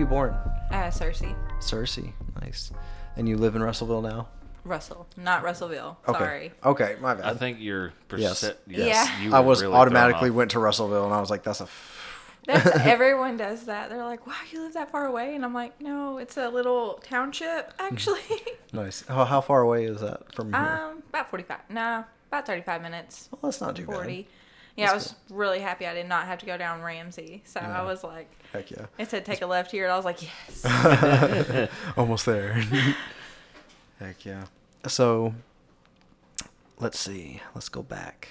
you born? Uh, Searcy. Searcy. Nice. And you live in Russellville now? Russell, not Russellville. Okay. Sorry. Okay, my bad. I think your Yes. percent. Yes. Yeah. you I was really automatically went to Russellville, and I was like, "That's a." F- That's, everyone does that. They're like, "Wow, you live that far away," and I'm like, "No, it's a little township, actually." nice. How, how far away is that from here? um, about 45. Nah, about 35 minutes. well, that's not too 40. bad. Yeah, I was really happy I did not have to go down Ramsey. So Yeah. I was like, Heck yeah. it said take a left here, and I was like, yes. Almost there. Heck yeah. So, let's see. Let's go back.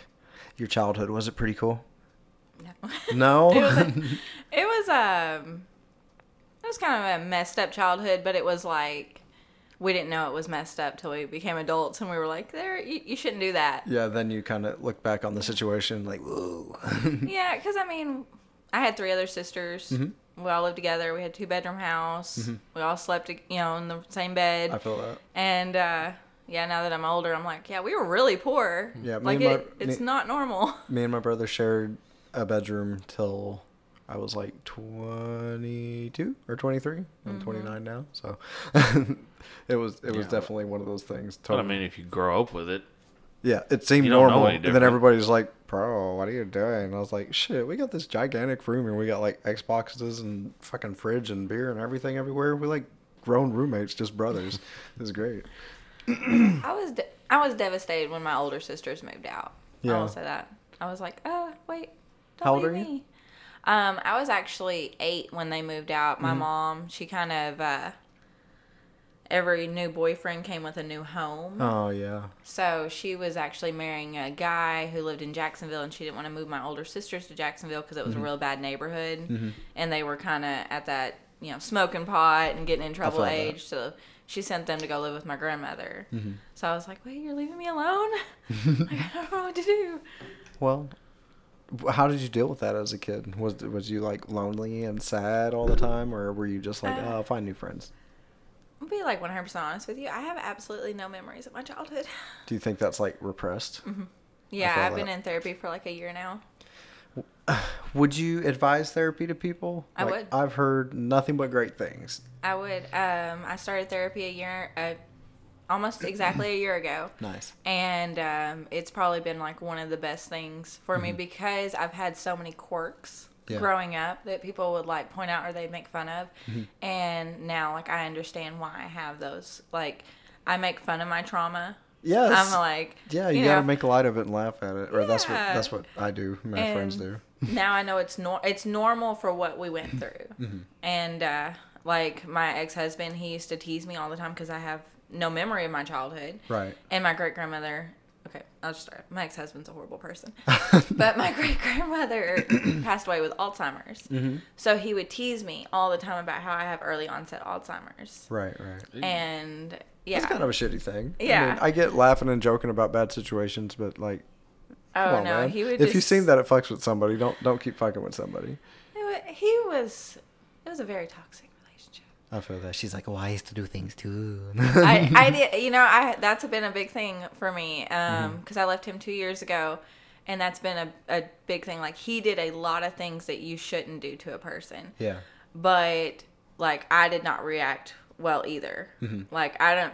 Your childhood was it pretty cool? No. No. it was a, it was um it was kind of a messed up childhood, but it was like we didn't know it was messed up till we became adults, and we were like, "There, you, you shouldn't do that." yeah. Then you kind of look back on the situation like, whoa. Yeah, because I mean, I had three other sisters. Mhm. We all lived together. We had two bedroom house. We all slept, you know, in the same bed. Mm-hmm. I feel that. and uh, yeah, now that I'm older, I'm like, yeah, we were really poor. Yeah, like my- it, it's me- not normal. Me and my brother shared a bedroom till I was like 22 or 23. I'm Mm-hmm. 29 now, so it was it was Yeah. definitely one of those things. But I mean, if you grow up with it, yeah, it seemed You don't know normal, and then everybody's like, "Bro, what are you doing?" And I was like, "Shit, we got this gigantic room, and we got like Xboxes and fucking fridge and beer and everything everywhere. We like grown roommates, just brothers. it was great." I was de- I was devastated when my older sisters moved out. Yeah. I will say that. I was like, uh, wait, don't How old leave are you? Um, I was actually eight when they moved out. Mm-hmm. My mom, she kind of uh, every new boyfriend came with a new home. Oh yeah, So she was actually marrying a guy who lived in Jacksonville, and she didn't want to move my older sisters to Jacksonville because it Mm-hmm. was a real bad neighborhood, and they were kind of at that you know smoking pot and getting in trouble feel that. age. So she sent them to go live with my grandmother. Mm-hmm. So I was like, "Wait, you're leaving me alone? like, I don't know what to do." Well, how did you deal with that as a kid? Was was you like lonely and sad all the time, or were you just like, Uh, oh, I'll find new friends? I'll be like 100 percent honest with you. I have absolutely no memories of my childhood. Do you think that's like repressed? Yeah, I've been in therapy for like a year now. Would you advise therapy to people? I Like, would. I've heard nothing but great things. I would. Um, I started therapy a year, uh, almost exactly a year ago. Nice. and um, it's probably been like one of the best things for me because I've had so many quirks Mm-hmm. Yeah. growing up that people would like point out or they'd make fun of, Mm-hmm. and now like I understand why I have those. Like I make fun of my trauma. Yes. I'm like, yeah, you, you gotta know, make light of it and laugh at it, or that's what that's what I do. My friends do. now I know it's nor it's normal for what we went through. Mm-hmm. And uh, like my ex husband, he used to tease me all the time because I have no memory of my childhood. Right. And my great grandmother. Okay, I'll just start. My ex husband's a horrible person, but my great grandmother passed away with Alzheimer's. Mm-hmm. So he would tease me all the time about how I have early onset Alzheimer's. Right. Right. And yeah, It's kind of a shitty thing. I, Yeah. mean, I get laughing and joking about bad situations, but like, oh on, no, man. he would. if just, you've seen that it fucks with somebody, don't don't keep fucking with somebody. He was. It was a very toxic. I feel that she's like, well, I used to do things too. I, I did, you know, I that's been a big thing for me um, Mm-hmm. because I left him two years ago, and that's been a, a big thing. Like he did a lot of things that you shouldn't do to a person, yeah. but like I did not react well either. Mm-hmm. Like I don't,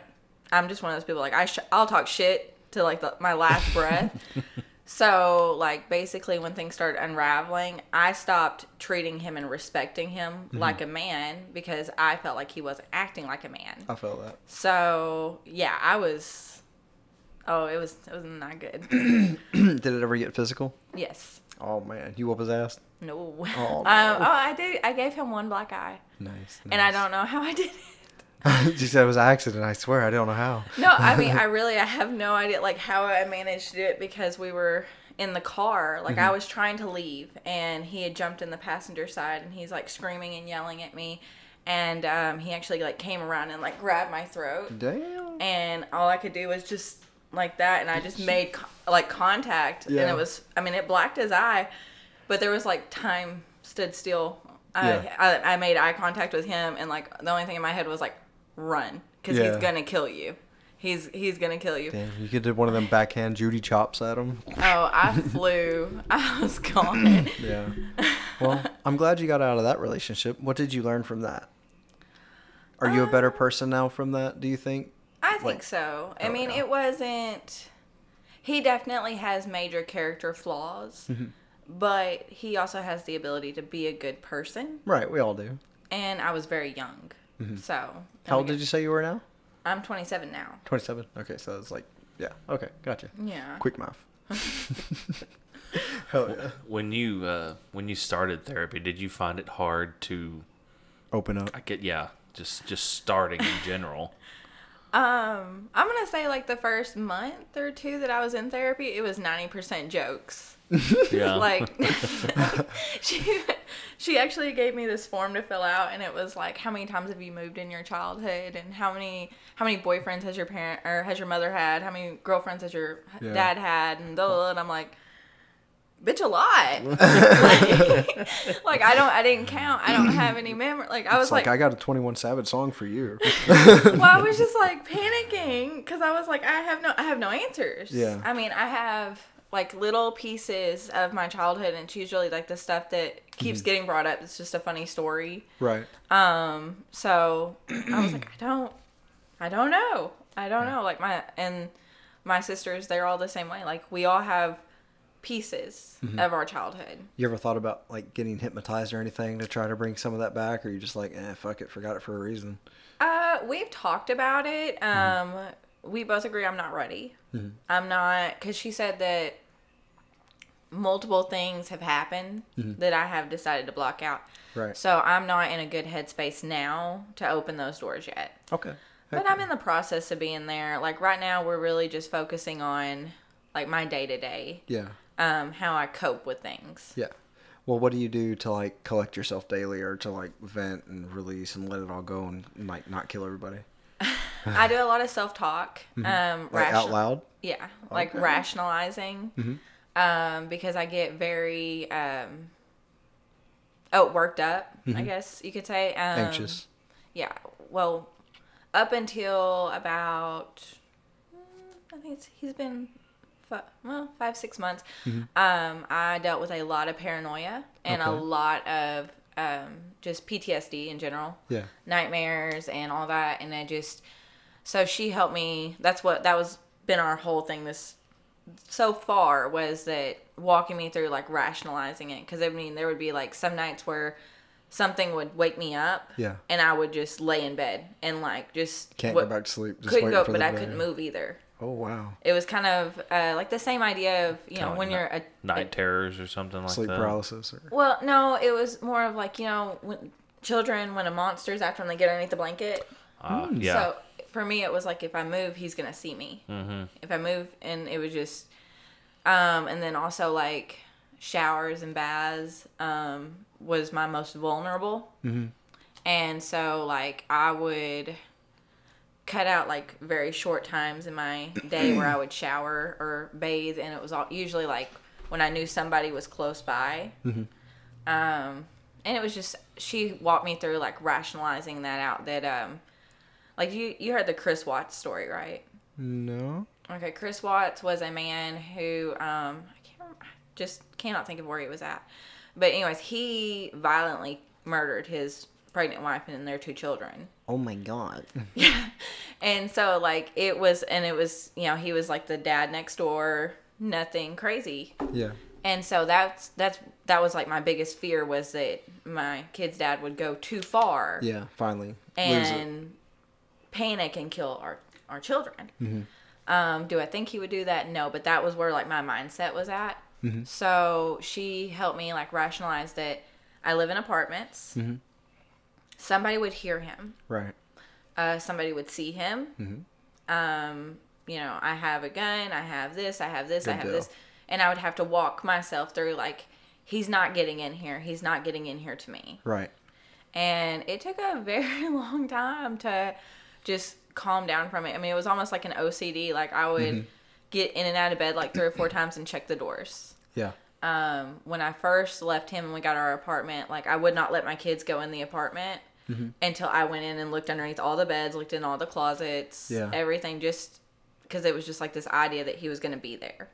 I'm just one of those people. Like I, sh- I'll talk shit to like the, my last breath. So, like, basically, when things started unraveling, I stopped treating him and respecting him Mm-hmm. like a man because I felt like he wasn't acting like a man. I felt that. So yeah, I was. Oh, it was it was not good. Did it ever get physical? yes. Oh man, you whoop his ass. No. Oh, Um, oh, I did. I gave him one black eye, Nice. and I don't know how I did it. she said it was an accident. I swear, I don't know how. No, I mean, I really, I have no idea like how I managed to do it because we were in the car. Like Mm-hmm. I was trying to leave, and he had jumped in the passenger side, and he's like screaming and yelling at me, and um, he actually like came around and like grabbed my throat. Damn. and all I could do was just like that, and I just made co- like contact, and it was, I mean, it blacked his eye, but there was like time stood still. Yeah. I I made eye contact with him, and like the only thing in my head was like, run, because Yeah. he's gonna kill you. He's he's gonna kill you. Damn, you could do one of them backhand Judy chops at him. Oh, I flew. I was gone. Yeah. Well, I'm glad you got out of that relationship. What did you learn from that? Are you a better person now from that? Do you think? I think Like- so. I Oh, mean, yeah. it wasn't. He definitely has major character flaws, Mm-hmm. but he also has the ability to be a good person. Right, we all do. And I was very young, so. How old did you say you were now? I'm 27 now. Twenty-seven. Okay, so it's like, yeah. Okay, gotcha. Yeah. Quick math. Hell yeah. When you uh, when you started therapy, did you find it hard to Open up. I get yeah, just just starting in general. Um, I'm gonna say like the first month or two that I was in therapy, it was 90% jokes. Yeah. like she she actually gave me this form to fill out and it was like how many times have you moved in your childhood and how many how many boyfriends has your parent or has your mother had how many girlfriends has your Yeah. dad had and blah, blah, blah, and I'm like bitch a lot like, like I don't I didn't count I don't have any memory like I was like, like I got a Twenty One Savage song for you. well, I was just like panicking because I was like, I have no, I have no answers. Yeah. I mean, I have like little pieces of my childhood, and it's usually like the stuff that keeps Mm-hmm. getting brought up. It's just a funny story. right. Um. So I was like, I don't, I don't know. I don't know. Like my and my sisters, they're all the same way. Like we all have pieces Mm-hmm. of our childhood. You ever thought about like getting hypnotized or anything to try to bring some of that back, or you just like, eh, fuck it, forgot it for a reason? Uh, we've talked about it. Um, we both agree I'm not ready. I'm not because she said that multiple things have happened that I have decided to block out. Right. So I'm not in a good headspace now to open those doors yet. Okay. But I'm in the process of being there. Like right now, we're really just focusing on like my day to day, Yeah. um, how I cope with things. Yeah. Well, what do you do to like collect yourself daily, or to like vent and release and let it all go and like not kill everybody? I do a lot of self talk. Um, Mm-hmm. Like out loud. Yeah, like Okay. rationalizing. Mm-hmm. Um, because I get very um, oh worked up. I guess you could say. Um, Mm-hmm. Anxious. Yeah. Well, up until about mm, I think it's, he's been fi- well five six months. Um, I dealt with a lot of paranoia and a Mm-hmm. Lot of um, just PTSD in general Yeah. nightmares and all that and I just so she helped me that's what that was been our whole thing this so far was that walking me through like rationalizing it because I mean there would be like some nights where something would wake me up Yeah. and I would just lay in bed and like just Can't wa- go back to sleep. Just couldn't waiting go for but I couldn't move either Oh wow. it was kind of uh, like the same idea of you know Kinda when like you're a, Night terrors or something like Sleep that. paralysis. Or... well no it was more of like you know when children when a monster's after them they get underneath the blanket Uh, yeah. So for me, it was like if I move, he's gonna see me. mm-hmm. If I move, and it was just, um, and then also like showers and baths um, was my most vulnerable, Mm-hmm. and so like I would cut out like very short times in my day where I would shower or bathe, and it was all usually like when I knew somebody was close by. Um, and it was just she walked me through like rationalizing that out that um like you you heard the Chris Watts story, right? No. Okay, Chris Watts was a man who um I can't remember, just cannot think of where he was at. But anyways, he violently murdered his pregnant wife and their two children. Oh my god. Yeah. And so like it was and it was, you know, he was like the dad next door, nothing crazy. yeah. And so that's that's that was like my biggest fear was that my kid's dad would go too far Yeah. Finally. Lose it. and panic and kill our our children. Mm-hmm. Um, do I think he would do that? No, but that was where like my mindset was at. Mm-hmm. So she helped me like rationalize that I live in apartments. Mm-hmm. Somebody would hear him. Right. Uh, somebody would see him. Mm-hmm. Um, you know, I have a gun. I have this. I have this. I have deal. this, and I would have to walk myself through like he's not getting in here. He's not getting in here to me. Right. and it took a very long time to just calm down from it. I mean, it was almost like an OCD. Like I would Mm-hmm. get in and out of bed like three or four times and check the doors. Yeah. Um, when I first left him and we got our apartment, like I would not let my kids go in the apartment Mm-hmm. until I went in and looked underneath all the beds, looked in all the closets, Yeah. everything, just because it was just like this idea that he was going to be there.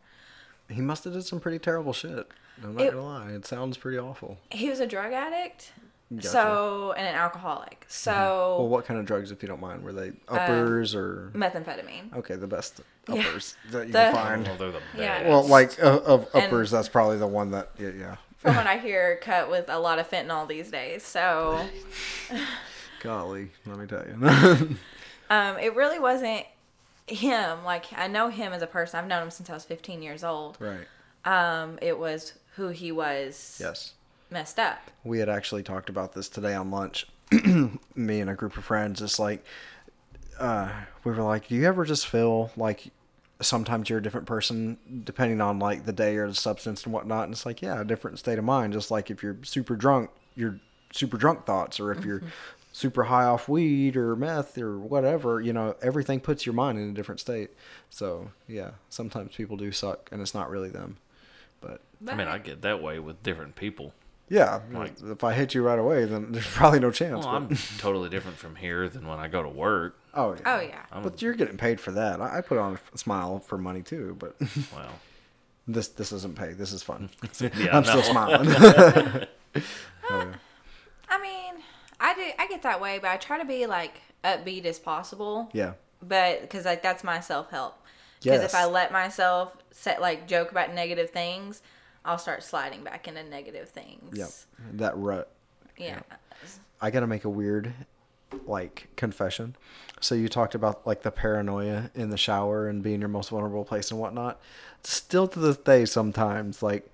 He must have did some pretty terrible shit. I'm not It- gonna lie. It sounds pretty awful. He was a drug addict. Gotcha. So, and an alcoholic. So, Well, what kind of drugs, if you don't mind? Were they uppers or? methamphetamine. Okay, the best Uh, Yeah. uppers that you The- can find. Well, they're the Yeah. best. Well, like uh, of And- uppers, that's probably the one that yeah, yeah. From what I hear, cut with a lot of fentanyl these days. So, Golly, let me tell you. um, it really wasn't him. Like, I know him as a person. I've known him since I was 15 years old. right. Um, it was who he was Yes. Messed up. We had actually talked about this today on lunch. Me and a group of friends. It's like, uh, we were like, do you ever just feel like sometimes you're a different person depending on like the day or the substance and whatnot? And it's like, yeah, a different state of mind. Just like if you're super drunk, you're super drunk thoughts, or if you're super high off weed or meth or whatever, you know, everything puts your mind in a different state. So yeah, sometimes people do suck, and it's not really them. But I mean, I get that way with different people. Yeah, Like- if I hit you right away, then there's probably no chance. Well, but- I'm totally different from here than when I go to work. oh, oh yeah. Oh, yeah. I'm, But you're getting paid for that. I I put on a smile for money too, but well, this this isn't paid. This is fun. yeah, I'm still smiling. I mean, I do. I get that way, but I try to be like upbeat as possible. yeah. But because like that's my self help. Because if I let myself set like joke about negative things, I'll start sliding back into negative things. Yep. That rut. Yeah. I gotta make a weird like confession. So you talked about like the paranoia in the shower and being your most vulnerable place and whatnot. Still to this day, sometimes like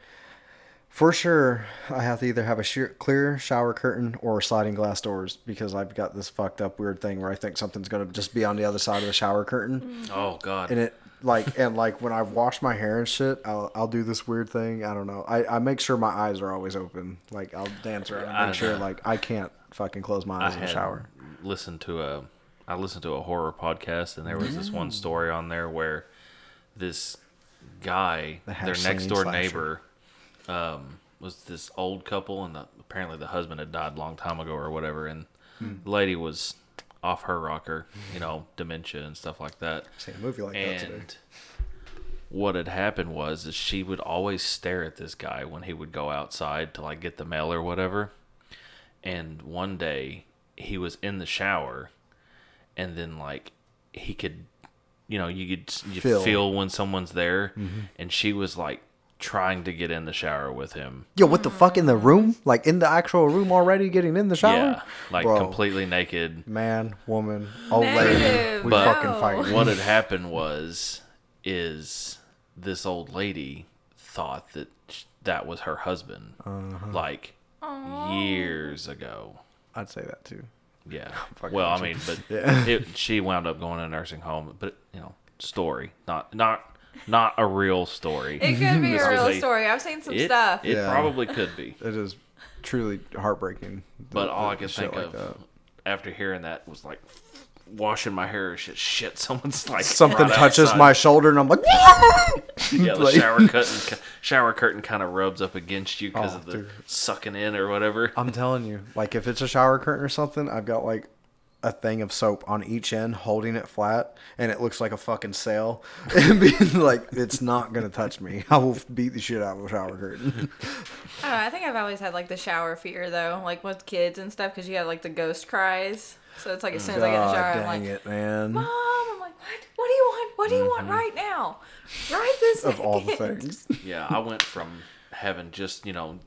for sure, I have to either have a sheer, clear shower curtain or sliding glass doors because I've got this fucked up weird thing where I think something's gonna just be on the other side of the shower curtain. Oh God. and it like and like when I wash my hair and shit, I'll I'll do this weird thing. I don't know. I, I make sure my eyes are always open. Like I'll dance around, I make sure like I can't fucking close my I eyes in the had shower. listened to a I listened to a horror podcast and there was this Mm. one story on there where this guy, The their next door slasher. neighbor, um, was this old couple and the, apparently the husband had died a long time ago or whatever and Hmm. the lady was off her rocker, you know, dementia and stuff like that. Seen a movie like that today. And what had happened was is she would always stare at this guy when he would go outside to like get the mail or whatever. And one day he was in the shower and then like he could you know, you could you Feel. feel. when someone's there mm-hmm. and she was like trying to get in the shower with him. Yo, what the fuck in the room? Like in the actual room already getting in the shower? Yeah, like Bro. completely naked. Man, woman, old lady, Negative. we But- fucking No. fight. what had happened was is this old lady thought that sh- that was her husband Uh-huh. like years ago I'd say that too. yeah well i mean but Yeah. it, she wound up going to a nursing home but you know story not not not a real story It could be a real a- story. I've seen some it, stuff. it Yeah. probably could be It is truly heartbreaking. but the- all i the could think like of that. after hearing that was like washing my hair and shit shit someone's like Something right touches outside. my shoulder and I'm like, Yeah, the Like- shower curtain shower curtain kind of rubs up against you because Oh, of the dude. sucking in or whatever. I'm telling you, like if it's a shower curtain or something, I've got like a thing of soap on each end holding it flat and it looks like a fucking sail and being like it's not gonna touch me i will beat the shit out of a shower curtain I know. I think I've always had like the shower fear though, like with kids and stuff, because you have like the ghost cries. So it's like as soon as I get in the god shower, I'm like, it man Mom, I'm like, what? What do you want? What do you want mm-hmm. right now? Right this of all the things Yeah, I went from having just you know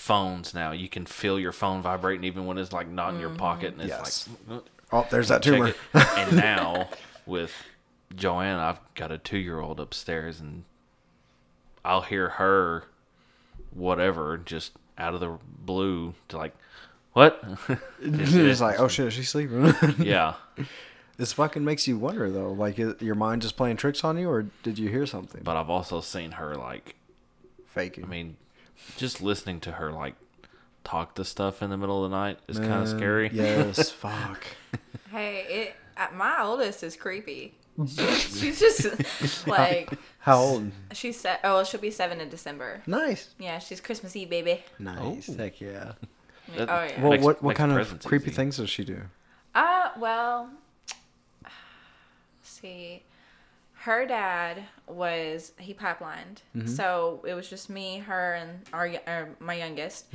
phones now. You can feel your phone vibrating even when it's like not in your mm-hmm. pocket, and it's Yes. like oh there's that tumor and now with Joanne, I've got a two year old upstairs, and I'll hear her whatever just out of the blue to like what? it's just like oh shit she's sleeping yeah. this fucking makes you wonder though like is your mind just playing tricks on you or did you hear something But I've also seen her like faking I mean, just listening to her like talk to stuff in the middle of the night is kind of scary. yes fuck Hey, it. Uh, my oldest is creepy. She's just like how old she's se- oh well, she'll be seven in December. nice Yeah, she's Christmas Eve, baby. nice Oh. heck yeah That- Oh yeah. Well, Makes- what what kind of creepy easy. things does she do? Uh, well, see, her dad was he pipelined, Mm-hmm. so it was just me, her, and our y- my youngest,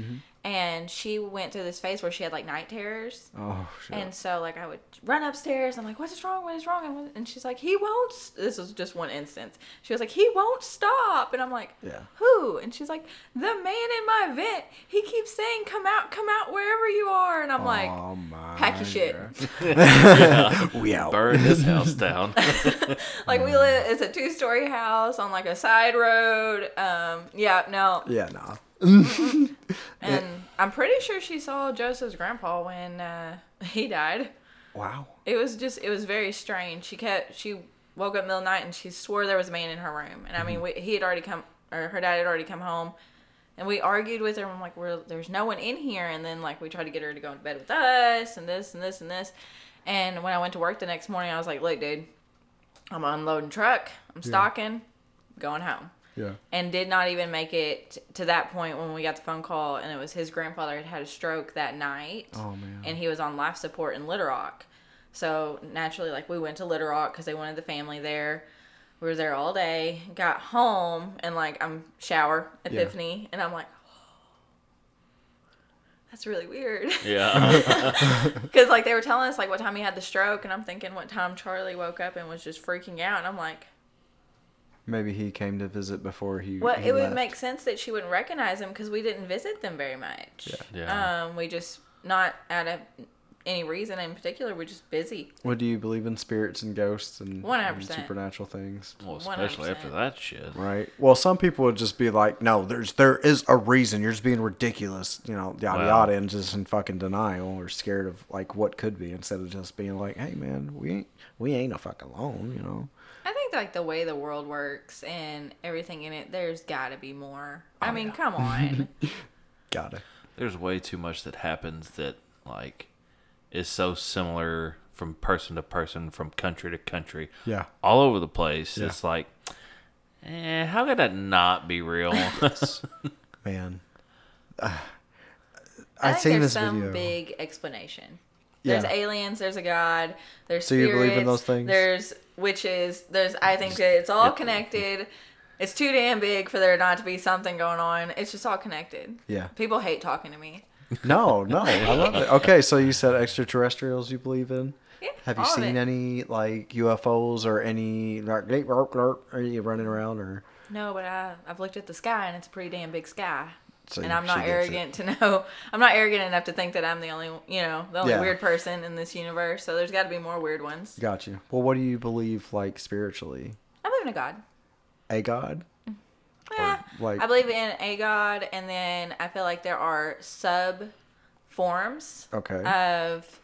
and she went through this phase where she had like night terrors. Oh shit. And so, like, I would run upstairs. I'm like, "What is wrong? What is wrong?" And, and she's like, "He won't." s-" This was just one instance. She was like, "He won't stop," and I'm like, Yeah. Who?" And she's like, "The man in my vent. He keeps saying, "Come out, come out, wherever you are." And I'm like, oh my. "Pack your shit." we out. Burn this house down. Like we live. It's a two story house on like a side road. Um, yeah, no, Yeah, nah. and I'm pretty sure she saw Joseph's grandpa when uh, he died. Wow. It was just it was very strange. She kept she woke up middle of the night and she swore there was a man in her room. And I mean, we, he had already come or her dad had already come home. And we argued with her. I'm like, We're, there's no one in here. And then like we tried to get her to go to bed with us and this and this and this. And when I went to work the next morning, I was like, look, dude, I'm unloading truck. I'm stocking, going home. Yeah. and did not even make it to that point when we got the phone call and it was his grandfather had had a stroke that night. Oh, man. and he was on life support in Little Rock. So naturally like we went to Little Rock because they wanted the family there. We were there all day got home and like I'm shower epiphany and I'm like oh, that's really weird. Yeah. because like they were telling us like what time he had the stroke and I'm thinking what time Charlie woke up and was just freaking out and I'm like Maybe he came to visit before he. Well, he it would make sense that she wouldn't recognize him because we didn't visit them very much. Yeah. yeah. Um, we just not out of any reason in particular. We're just busy. What do you believe in spirits and ghosts and, 100%. and supernatural things? Well, especially 100%. after that shit. Right. Well, some people would just be like, "No, there's there is a reason. You're just being ridiculous." You know, yada Wow. yada, and just in fucking denial or scared of like what could be, instead of just being like, "Hey, man, we ain't we ain't a fucking alone." You know. I think like the way the world works and everything in it, there's got to be more. I mean, come on. Got it. There's way too much that happens that like is so similar from person to person, from country to country, Yeah. all over the place. Yeah. It's like, eh, how could that not be real? Man. Uh, I I've think seen there's this some video. big explanation. There's Yeah. aliens. There's a god. There's So you believe in those things? There's witches. There's. I think that it's all connected. It's too damn big for there not to be something going on. It's just all connected. Yeah. People hate talking to me. No, no, I love it. Okay, so you said extraterrestrials you believe in? Yeah, Have you all of seen it. any like UFOs or any like "Gate, rark, rark," are you running around or No, but I, I've looked at the sky and it's a pretty damn big sky. So and I'm not arrogant to know. I'm not arrogant enough to think that I'm the only, you know, the only Yeah. weird person in this universe. So there's got to be more weird ones. got you? Well, what do you believe like spiritually? I believe in a god. A god? Eh, like- I believe in a god, and then I feel like there are sub forms Okay. of.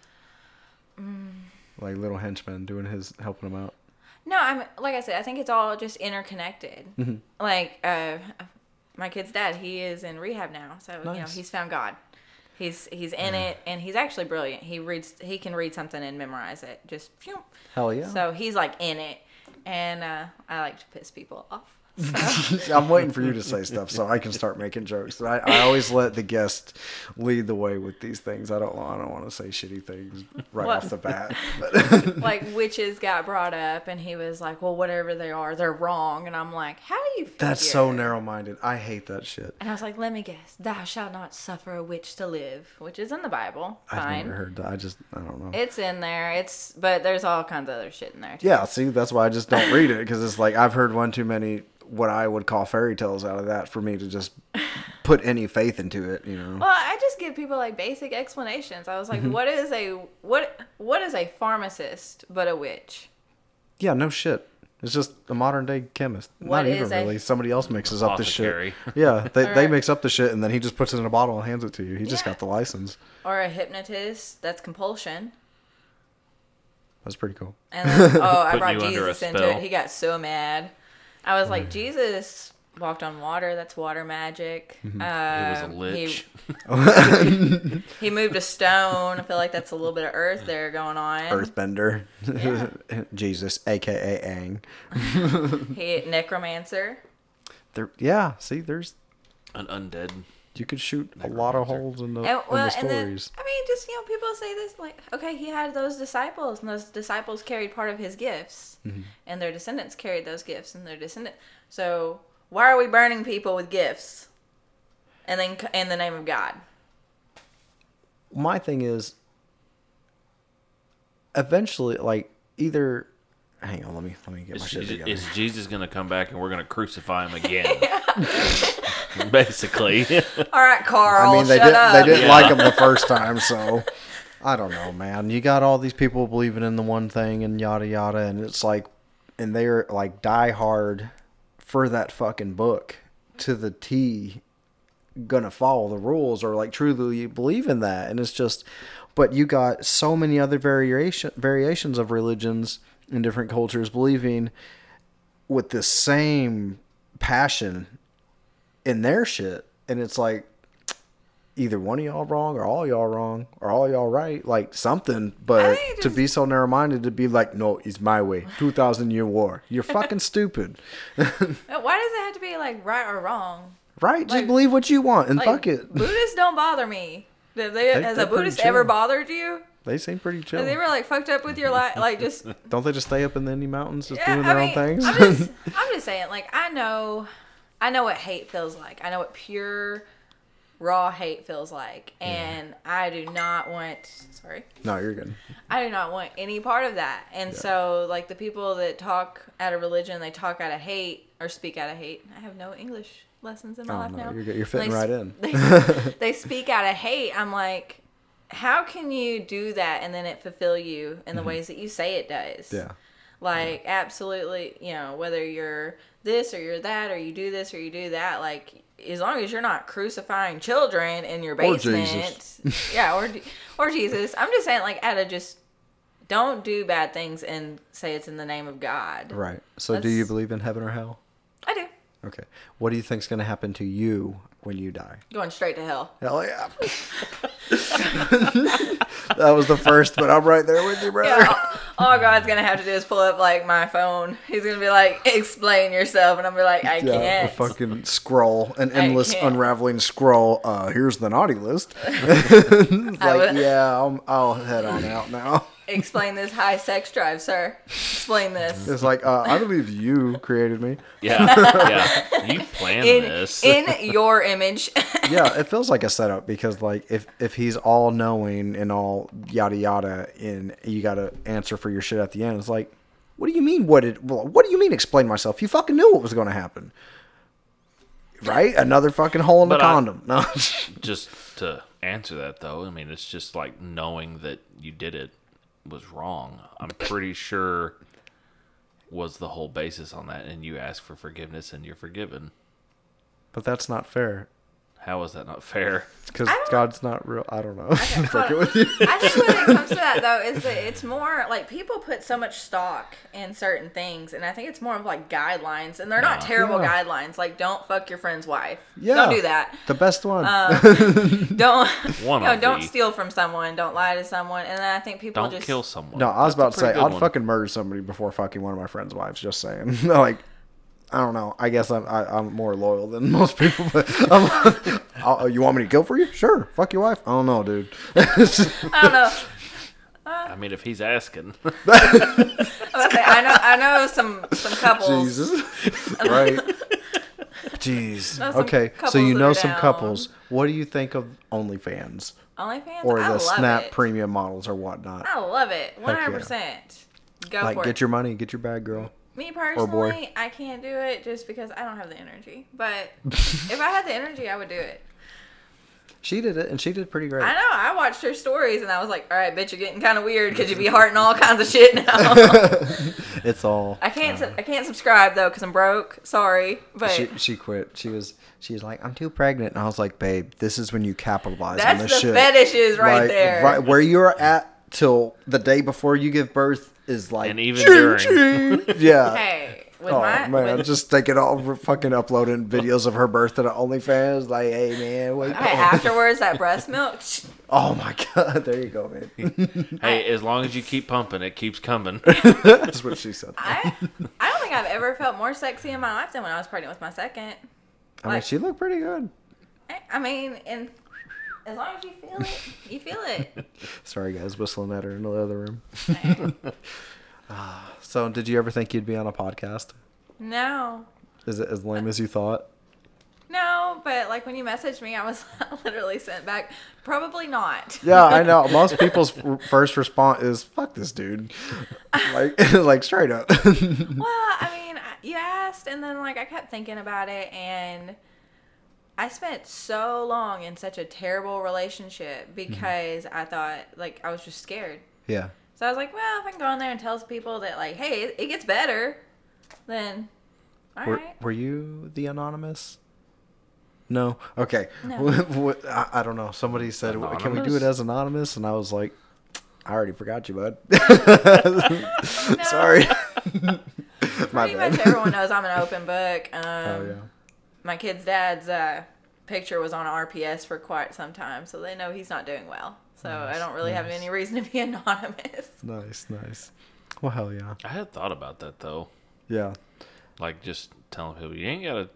like little henchman doing his helping him out. No, I'm like I said. I think it's all just interconnected. Mm-hmm. Like uh, my kid's dad, he is in rehab now, so you know he's found God. He's he's in it, and he's actually brilliant. He reads, he can read something and memorize it. Just phew. Hell yeah. So he's like in it, and uh, I like to piss people off. I'm waiting for you to say stuff so I can start making jokes. I, I always let the guest lead the way with these things. I don't I don't want to say shitty things right What? off the bat. Like witches got brought up, and he was like, "Well, whatever they are, they're wrong." And I'm like, "How do you?" Figure? that's so narrow-minded. I hate that shit. And I was like, "Let me guess. Thou shalt not suffer a witch to live," which is in the Bible. I've never heard that. I just I don't know. It's in there. It's but there's all kinds of other shit in there. Too. Yeah, see, that's why I just don't read it because it's like I've heard one too many what I would call fairy tales out of that for me to just put any faith into it. You know? Well, I just give people like basic explanations. I was like, Mm-hmm. "What is a what? What is a pharmacist but a witch?" Yeah, no shit. It's just a modern day chemist. What Not even is a- really. Somebody else mixes up the shit. Yeah, they, they mix up the shit and then he just puts it in a bottle and hands it to you. He just Yeah. got the license. Or a hypnotist? That's compulsion. That's pretty cool. And then, oh, I brought you under a Jesus into spell. it. He got so mad. I was like, Jesus walked on water. That's water magic. Mm-hmm. Um, He was a lich. he moved a stone. I feel like that's a little bit of earth there going on. Earthbender. Jesus, aka Aang. He necromancer. There, yeah, see, there's An undead. You could shoot a lot of holes in the, And, in well, the and then stories. I mean, just you know, people say this like, okay, he had those disciples, and those disciples carried part of his gifts, Mm-hmm. and their descendants carried those gifts, and their descendant. So why are we burning people with gifts, and then in the name of God? my thing is eventually like either hang on let me let me get my Is, shit is, together is Jesus gonna come back and we're gonna crucify him again? Basically, All right, Carl. i mean they shut did up. they didn't Yeah. like him the first time so i don't know man you got all these people believing in the one thing and yada yada and it's like and they're like die hard for that fucking book to the t gonna follow the rules or like truly believe in that and it's just but you got so many other variation variations of religions in different cultures believing with the same passion in their shit and it's like either one of y'all wrong or all y'all wrong or all y'all right like something but think to be so narrow-minded to be like no it's my way 2000 year war you're fucking stupid Why does it have to be like right or wrong? right just believe what you want and Like, fuck it Buddhists don't bother me. They, They- has a Buddhist ever bothered you? they seem pretty chill they were like fucked up with your life? Like just Don't they just stay up in the Indy Mountains just yeah. doing I their mean, own things? I'm just, I'm just saying. Like I know, I know what hate feels like. I know what pure, raw hate feels like, and I do not want. Sorry. no, you're good. I do not want any part of that. And so, like the people that talk out of religion, they talk out of hate or speak out of hate. I have no English lessons in my Oh, life no, now. you're. You're fitting They right in. They, they speak out of hate. I'm like, how can you do that and then it fulfill you in the ways that you say it does? Mm-hmm. Yeah. Like absolutely, you know, whether you're this or you're that or you do this or you do that, like as long as you're not crucifying children in your Or basement, Jesus. yeah, or or Jesus. I'm just saying, like, out of just don't do bad things and say it's in the name of God. Right. So, do you believe in heaven or hell? I do. Okay. What do you think's going to happen to you when you die? Going straight to hell. Hell yeah. that was the first, but I'm right there with you, brother. Yeah, all, all God's gonna have to do is pull up like my phone. He's gonna be like, "Explain yourself," and I'm gonna be like, "I Yeah, can't." fucking scroll, an endless unraveling scroll. Uh, here's the naughty list. I like, would- yeah, I'll, I'll head on out now. Explain this high sex drive, sir. Explain this. It's like, uh, I believe you created me. yeah, yeah. You planned In, this. in your image. yeah, it feels like a setup because like if if he's all knowing and all yada yada, and you got to answer for your shit at the end, it's like, what do you mean? What did? What do you mean? Explain myself. You fucking knew what was going to happen, right? Another fucking hole in the But I- condom. No, just to answer that though, I mean, it's just like knowing that you did it was wrong. I'm pretty sure was the whole basis on that, and you ask for forgiveness and you're forgiven. But that's not fair How is that not fair? because God's not real. I don't know. hold Fuck it with you. I think when it comes to that though, is that it's more like people put so much stock in certain things, and I think it's more of like guidelines, and they're not terrible Yeah. guidelines. Like, don't fuck your friend's wife. Yeah, Don't do that. The best one. Um, don't One you know, of don't the- steal from someone. Don't lie to someone. And then I think people Don't just kill someone. no, I was That's about to say I'd one. fucking murder somebody before fucking one of my friends' wives. Just saying. like, I don't know. I guess I'm I, I'm more loyal than most people. But I'm, I'll, you want me to kill for you? Sure. Fuck your wife. I don't know, dude. I don't know. I mean, if he's asking, I, say, I know I know some some couples. Jesus. right. Jeez. Okay. So you know some down. couples. What do you think of OnlyFans OnlyFans. or I the love Snap it. Premium models or whatnot? I love it. Hundred percent. Go Like, for get it. your money, get your bag, girl. Me personally, I can't do it just because I don't have the energy. But if I had the energy, I would do it. She did it, and she did pretty great. I know. I watched her stories and I was like, all right, bitch, you're getting kind of weird because you be hearting all kinds of shit now. It's all. I can't. Uh, su- I can't subscribe though because I'm broke. Sorry, but she she quit. She was she was like, I'm too pregnant, and I was like, babe, this is when you capitalize on that's this the shit. fetishes right Like, there. Right where you're at till the day before you give birth is like And even ching, during. ching. Yeah. Hey, with Oh my man, with, just taking all fucking uploading videos of her birth to the OnlyFans. Like, hey man, wait. hey, afterwards that breast milk. Oh my god, there you go, man. hey, as long as you keep pumping, it keeps coming. That's what she said. I I don't think I've ever felt more sexy in my life than when I was pregnant with my second. I mean, she looked pretty good. I- I mean, and as long as you feel it, you feel it. Sorry guys, whistling at her in the other room. Ah, so, did you ever think you'd be on a podcast? No, Is it as lame as you thought? No, but like when you messaged me, I was literally sent back. Probably not. Yeah, I know. Most people's first response is "fuck this dude," like like straight up. Well, I mean, you asked, and then like I kept thinking about it, and I spent so long in such a terrible relationship because I thought like I was just scared. yeah. So I was like, well, if I can go in there and tell people that like, hey, it, it gets better, then all Were, right. were you the anonymous? No. Okay. No. I, I don't know. Somebody said, "Can we do it as anonymous?" And I was like, "I already forgot you, bud." Sorry. My Pretty bad. much everyone knows I'm an open book. Um, Oh yeah. My kid's dad's uh, picture was on RPS for quite some time, so they know he's not doing well. So I don't really have any reason to be anonymous. Nice, nice. Well, hell yeah. I had thought about that though. Yeah. Like just telling people you ain't gotta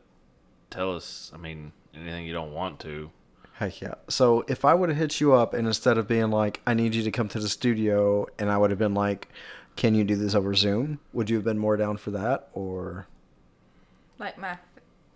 tell us. I mean, anything you don't want to. Heck yeah. So if I would have hit you up and instead of being like, I need you to come to the studio, and I would have been like, can you do this over Zoom? Would you have been more down for that? Or, Like my,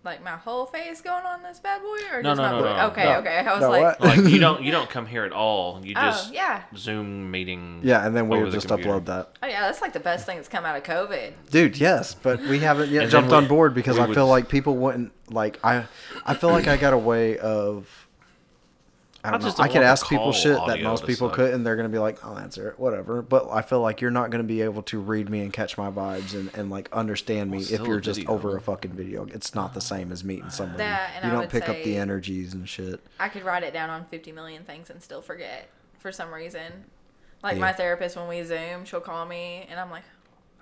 like my whole face going on this bad boy, or No, just no, my no, voice? no. Okay, No. okay. I was No, like, what? Like you don't you don't come here at all. You oh just yeah, Zoom meeting. yeah, and then we would the just computer. upload that. oh yeah. That's like the best thing that's come out of COVID. Dude, yes, but we haven't yet jumped we- on board because I would- feel like people wouldn't like I I feel like I got a way of I I don't know. just I don't could want ask people shit that most people suck. could and they're gonna be like, I'll answer it, whatever. But I feel like you're not gonna be able to read me and catch my vibes and, and like understand me Well, if you're just video. over a fucking video. It's not the same as meeting somebody. That, and you I don't pick up the energies and shit. I could write it down on 50 million things and still forget for some reason. Like Yeah. my therapist, when we Zoom, she'll call me and I'm like,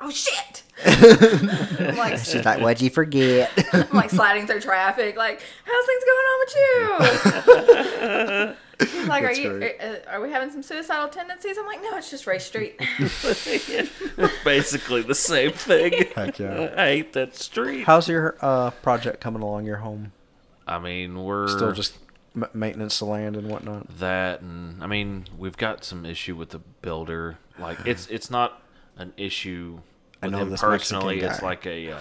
oh shit. I'm like, She's like, What'd you forget? I'm like sliding through traffic. Like, how's things going on with you? He's like, are you? Are, uh, are we having some suicidal tendencies? I'm like, no, it's just Ray Street. Basically the same thing. Heck yeah. I hate that street. How's your uh, project coming along your home? I mean, we're Still just m- maintenance of land and whatnot. that, and I mean, we've got some issue with the builder. Like, it's it's not an issue I with know him personally. It's like a uh,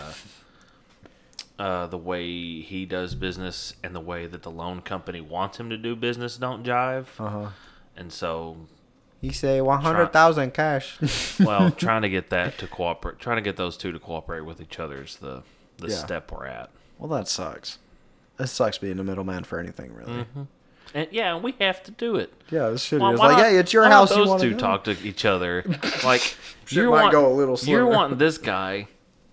uh, the way he does business and the way that the loan company wants him to do business don't jive, Uh huh. and so he say one hundred thousand cash. well, trying to get that to cooperate, trying to get those two to cooperate with each other is the the Yeah. step we're at. well, that sucks. It sucks being a middleman for anything, really. And yeah, we have to do it. Yeah, this shit Why- is why like, not- hey, it's your why house. You those want two to talk to each other. Like Shit you're might want- go a little You're wanting this guy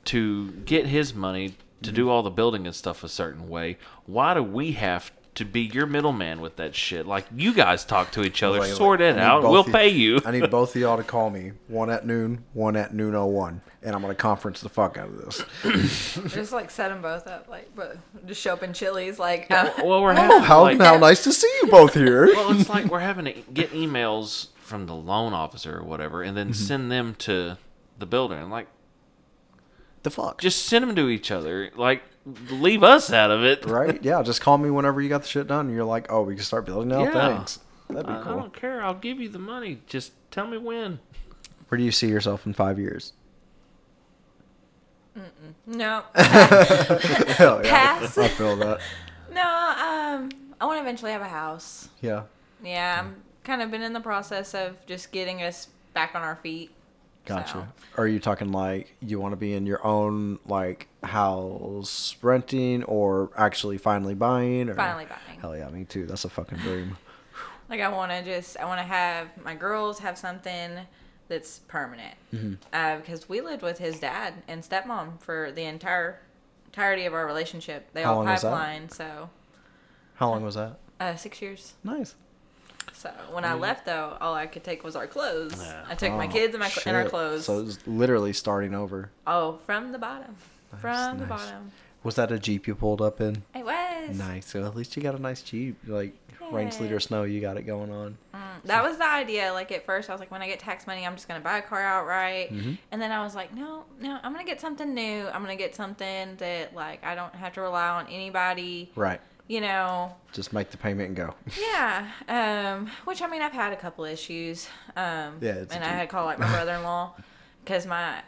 to get his money to do all the building and stuff a certain way. Why do we have to be your middleman with that shit? Like you guys talk to each other, Wait, wait, sort I it need out. both We'll of- pay you. I need both of y'all to call me. One at noon, one at noon oh one, and I'm gonna conference the fuck out of this. just like set them both up. Like, but just show up in Chili's. Like, uh, well, we're having How like, how nice to see you both here. well, it's like we're having to get emails from the loan officer or whatever, and Mm-hmm. then send them to the builder. And like, the fuck. just send them to each other. Like, leave us out of it. right? Yeah, just call me whenever you got the shit done. You're like, oh, we can start building out Yeah. things. That'd be I, I cool. don't care. I'll give you the money. Just tell me when. Where do you see yourself in five years? no, Hell yeah, Pass. I feel that. no. Um, I want to eventually have a house. Yeah, Yeah, I'm kind of been in the process of just getting us back on our feet. Gotcha. So, Are you talking like you want to be in your own like house renting, or actually finally buying? Or? Finally buying. Hell yeah, me too. That's a fucking dream. Like I want to just, I want to have my girls have something that's permanent. Mm-hmm. Uh, because we lived with his dad and stepmom for the entire entirety of our relationship. They How all pipeline, so How long was that? uh, six years. Nice. So when I left, though, all I could take was our clothes. Yeah. I took my Oh, kids and my cl- and our shit. clothes. So it was literally starting over. oh, from the bottom, from the nice. bottom. Was that a jeep you pulled up in? It was. Nice. So at least you got a nice jeep. Like rain, sleet, Yeah. or snow, you got it going on. Mm, that was the idea. Like at first, I was like, when I get tax money, I'm just gonna buy a car outright. Mm-hmm. And then I was like, no, no, I'm gonna get something new. I'm gonna get something that like I don't have to rely on anybody. Right. You know, Just make the payment and go. yeah. Um, which I mean, I've had a couple issues. Um, Yeah, and I had called like my brother-in-law because my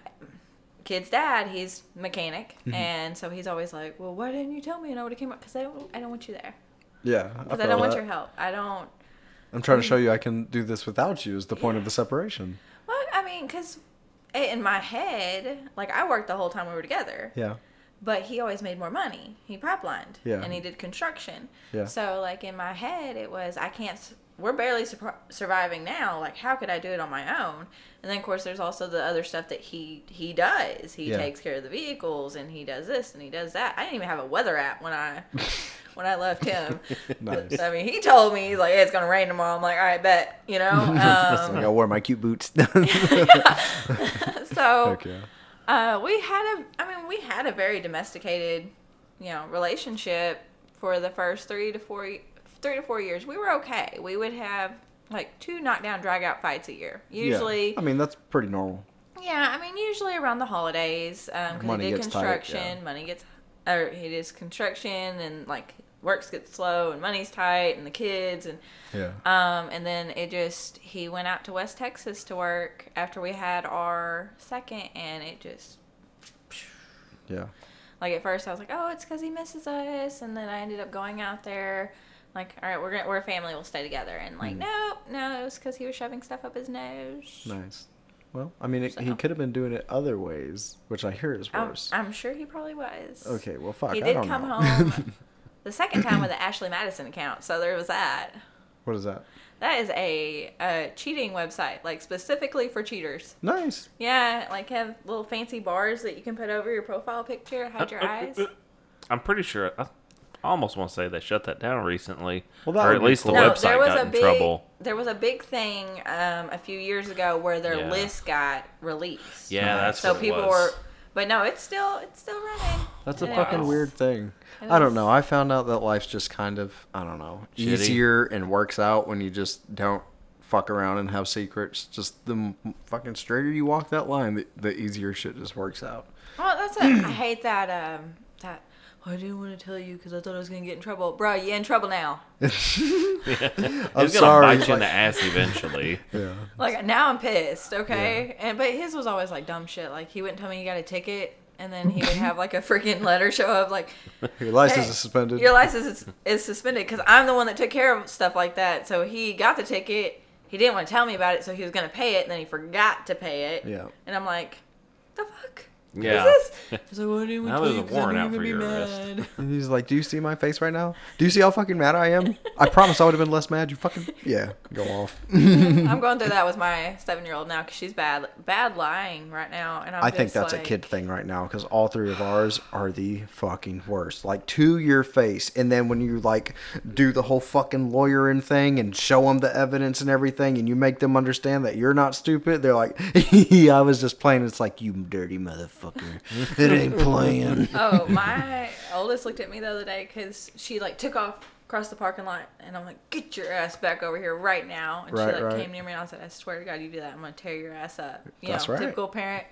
kid's dad, he's mechanic, Mm-hmm. and so he's always like, "Well, why didn't you tell me?" And I would have came up because I don't, I don't want you there. Yeah, Because I, feel don't want that. your help. I don't. I'm trying to show you I can do this without you. Is the point of the separation? Well, I mean, because in my head, like I worked the whole time we were together. Yeah. But he always made more money. He pipelined. Yeah. And he did construction. Yeah. So like in my head, it was I can't. We're barely sur- surviving now. Like how could I do it on my own? And then of course there's also the other stuff that he he does. He Yeah. takes care of the vehicles and he does this and he does that. I didn't even have a weather app when I when I left him. Nice. I mean, he told me he's like, hey, it's gonna rain tomorrow. I'm like, all right, bet. You know. I Um, gotta wear my cute boots. so okay. Uh, we had a, I mean, we had a very domesticated, you know, relationship for the first three to four, three to four years. We were okay. We would have like two knockdown, drag out fights a year. Usually, Yeah. I mean, that's pretty normal. yeah, I mean, usually around the holidays, um, because Money he did gets tight, construction, yeah. money gets, or he does construction, and like works get slow, and money's tight, and the kids, and Yeah. um, and then it just he went out to West Texas to work after we had our second, and it just Yeah. like at first I was like, oh, it's because he misses us, and then I ended up going out there, like, all right, we're gonna we're a family, we'll stay together, and like, nope, no, it was because he was shoving stuff up his nose. Nice. Well, I mean, it, he could have been doing it other ways, which I hear is I'm, worse. I'm sure he probably was. okay. Well, fuck. he did come know. home the second time with the Ashley Madison account, so there was that. what is that? That is a, a cheating website, like specifically for cheaters. Nice. Yeah, like have little fancy bars that you can put over your profile picture, hide your uh, uh, eyes. Uh, I'm pretty sure. I I almost want to say they shut that down recently, Well, that or at least cool. the No, website there was got a in big trouble. there was a big thing um, a few years ago where their Yeah. list got released. Yeah, that's so what it people was. were, but no, it's still it's still running. That's a fucking weird thing. It I don't know. I found out that life's just kind of, I don't know, Shitty. easier and works out when you just don't fuck around and have secrets. Just the fucking straighter you walk that line, the, the easier shit just works out. Well, that's it. I hate that. Um, that. "Oh, I didn't want to tell you because I thought I was gonna get in trouble, bro. You're in trouble now? I'm He's gonna sorry. bite you in the ass eventually. Yeah. Like now I'm pissed. Okay, and but his was always like dumb shit. Like he wouldn't tell me he got a ticket, and then he would have like a freaking letter show up like. Your license Hey, is suspended. Your license is, is suspended because I'm the one that took care of stuff like that. So he got the ticket. He didn't want to tell me about it, so he was going to pay it, and then he forgot to pay it. Yeah. And I'm like, the fuck? Yeah. What is this? He's like, well, I didn't want Now to there's you a 'cause I warrant out for be your arrest. And he's like, "Do you see my face right now? Do you see how fucking mad I am? I promise I would have been less mad. You fucking yeah, go off." I'm going through that with my seven year old now because she's bad, bad lying right now, and I'm I think just that's a kid thing right now because all three of ours are the fucking worst. Like to your face, and then when you like do the whole fucking lawyering thing and show them the evidence and everything, and you make them understand that you're not stupid, they're like, "I was just playing." It's like you dirty motherfucker. It ain't playing. Oh, my oldest looked at me the other day because she like took off across the parking lot, and I'm like, "Get your ass back over here right now!" And Right, she like right. came near me, and I said, "I swear to God, you do that, I'm gonna tear your ass up." You That's know, right. typical parent.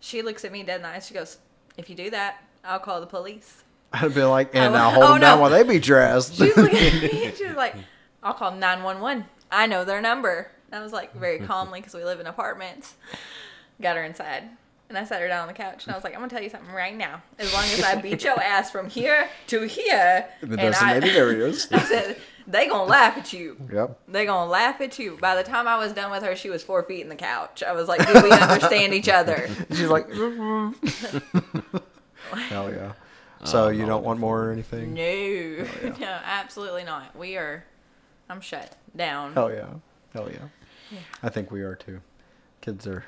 She looks at me dead in the eyes. She goes, "If you do that, I'll call the police." I'd be like, and now hold oh, them down while they be dressed. ass. She's looking at me. She was like, "I'll call 911. I know their number." And I was like, very calmly, because we live in apartments. Got her inside. And I sat her down on the couch and I was like, I'm gonna tell you something right now. As long as I beat your ass from here to here, the and I, designated areas. I said, they gonna laugh at you. Yep. They gonna laugh at you. By the time I was done with her, she was four feet in the couch. I was like, do we understand each other? She's like, mm-hmm. hell yeah. So Oh, you don't want more or anything? No, no, absolutely not. We are. I'm shut down. Hell yeah. Hell yeah. I think we are too. Kids are.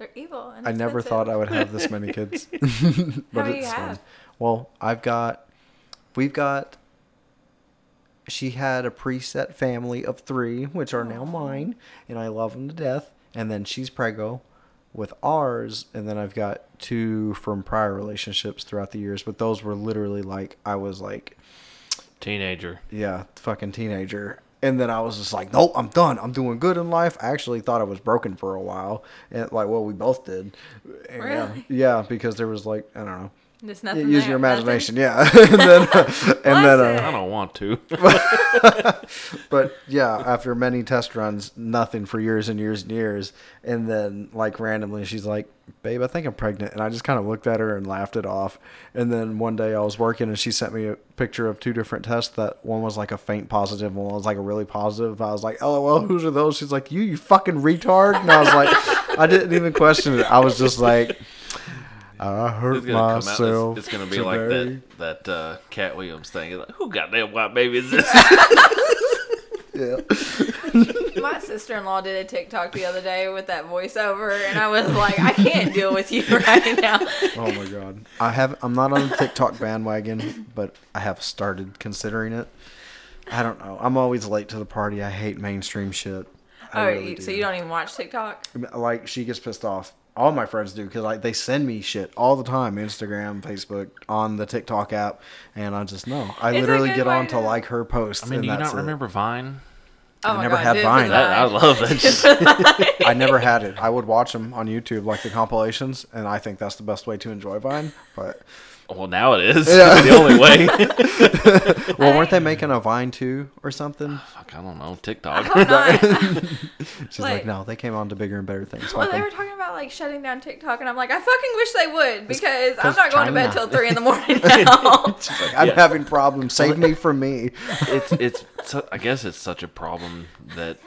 They're evil. And I never thought I would have this many kids. How many you fun. have? Well, I've got. We've got. She had a preset family of three, which are now mine, and I love them to death. And then she's prego with ours, and then I've got two from prior relationships throughout the years, but those were literally like I was like Teenager. yeah, fucking teenager. And then I was just like, nope, I'm done. I'm doing good in life. I actually thought I was broken for a while. And like, well, we both did. And, Really? Yeah, because there was like, I don't know. Just Yeah, nothing. use there, your nothing? imagination, yeah. and then, uh, and then, uh, I don't want to. but yeah, after many test runs, nothing for years and years and years, and then like randomly, she's like, "Babe, I think I'm pregnant," and I just kind of looked at her and laughed it off. And then one day I was working, and she sent me a picture of two different tests. That one was like a faint positive, one was like a really positive. I was like, "Oh well, whose are those?" She's like, "You, you fucking retard," and I was like, I didn't even question it. I was just like. I hurt It's gonna come out. myself. It's, it's gonna be like that that uh, Katt Williams thing. It's like, Who goddamn white baby is this? Yeah. My sister in law did a TikTok the other day with that voiceover, and I was like, I can't deal with you right now. Oh my god. I have I'm not on the TikTok bandwagon, but I have started considering it. I don't know. I'm always late to the party. I hate mainstream shit. I Oh, really you- do. so you don't even watch TikTok? like she gets pissed off. All my friends do because like they send me shit all the time, Instagram, Facebook, on the TikTok app, and I just no. I It's literally get on to to- like her post. I mean, and do you not it. remember Vine? Oh I never God, had do it for Vine. I, I love that. I never had it. I would watch them on YouTube, like the compilations, and I think that's the best way to enjoy Vine. But Well, now it is. Yeah. It's the only way. well, weren't they um, making a Vine too or something? Fuck, I don't know. TikTok. She's like, Like- no, they came on to bigger and better things. Well, Fuck they 'em." were talking about like shutting down TikTok, and I'm like, I fucking wish they would because I'm not going to bed China. till three in the morning now. She's like, I'm Yeah. having problems. Save me from me. it's it's. su- I guess it's such a problem that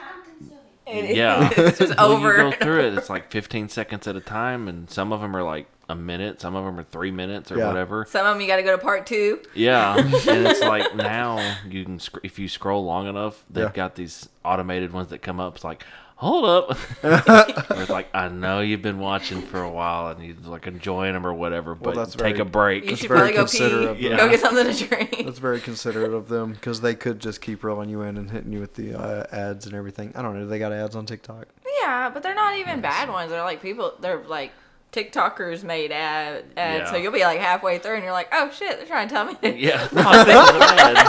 It- yeah, it's just when over. you go through it, it's like 15 seconds at a time, and some of them are like a minute, some of them are three minutes or Yeah. whatever. Some of them you got to go to part two. Yeah, and it's like now you can sc- if you scroll long enough, they've Yeah. got these automated ones that come up. It's like, hold up, it's like I know you've been watching for a while and you're like enjoying them or whatever, but that's take very- a break. You That's should very probably go considerate of pee, them. go get something to drink. That's very considerate of them because they could just keep rolling you in and hitting you with the uh, ads and everything. I don't know. They got ads on TikTok? Yeah, but they're not even bad ones. They're like people. They're like TikTokers made ad, ads. So you'll be like halfway through, and you're like, oh shit, they're trying to tell me. to-" yeah, fuck, they were bad.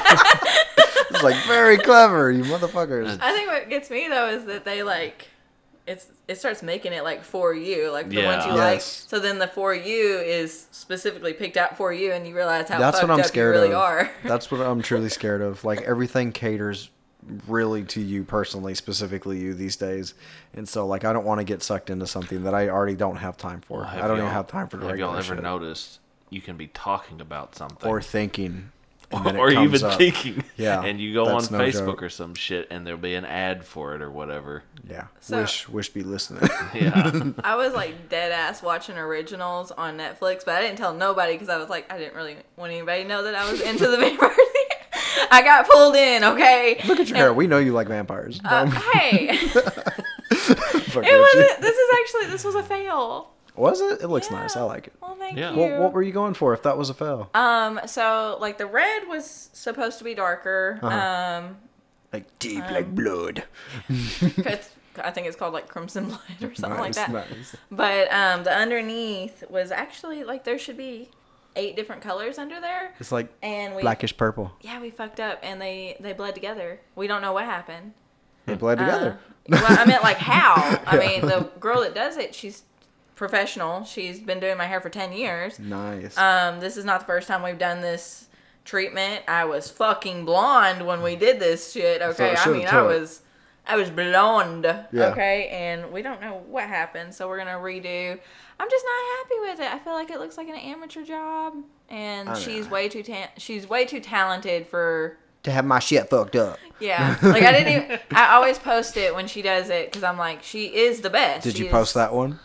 It's like very clever, you motherfuckers. I think what gets me though is that they like it's it starts making it like for you, like the ones Yeah. you like. So then the for you is specifically picked out for you, and you realize how That's fucked what I'm up scared you really of. are. That's what I'm truly scared of. Like everything caters really to you personally, specifically you these days. And so like I don't want to get sucked into something that I already don't have time for. Well, I don't even have time for the Have y'all regular ever shit. noticed you can be talking about something or thinking. and or even up. thinking, Yeah, and you go on no Facebook joke. or some shit, and there'll be an ad for it or whatever. Yeah. So- wish wish be listening. Yeah, I was like dead ass watching originals on Netflix, but I didn't tell nobody because I was like, I didn't really want anybody to know that I was into the vampires. I got pulled in, okay? Look at your hair. We know you like vampires. Uh, Um, hey, it wasn't. This is actually this was a fail. Was it? It looks nice. I like it. Well, thank Yeah. you. What, what were you going for if that was a fail? Um, so like the red was supposed to be darker. Uh-huh. Um, Like deep like blood. 'cause I think it's called like crimson blood or something like that. nice. But um, the underneath was actually like there should be eight different colors under there, It's like and we blackish purple. yeah we fucked up and they they bled together. We don't know what happened. They bled together. Uh, well, I meant like how. I mean, the girl that does it, she's professional. She's been doing my hair for ten years. nice. Um, this is not the first time we've done this treatment. I was fucking blonde when we did this shit. Okay, it I mean, I was, I was blonde. Yeah. Okay, and we don't know what happened, so we're gonna redo. I'm just not happy with it. I feel like it looks like an amateur job, and she's way too ta- she's way too talented for. to have my shit fucked up. Yeah, like I didn't even. I always post it when she does it because I'm like, she is the best. Did She you is- post that one?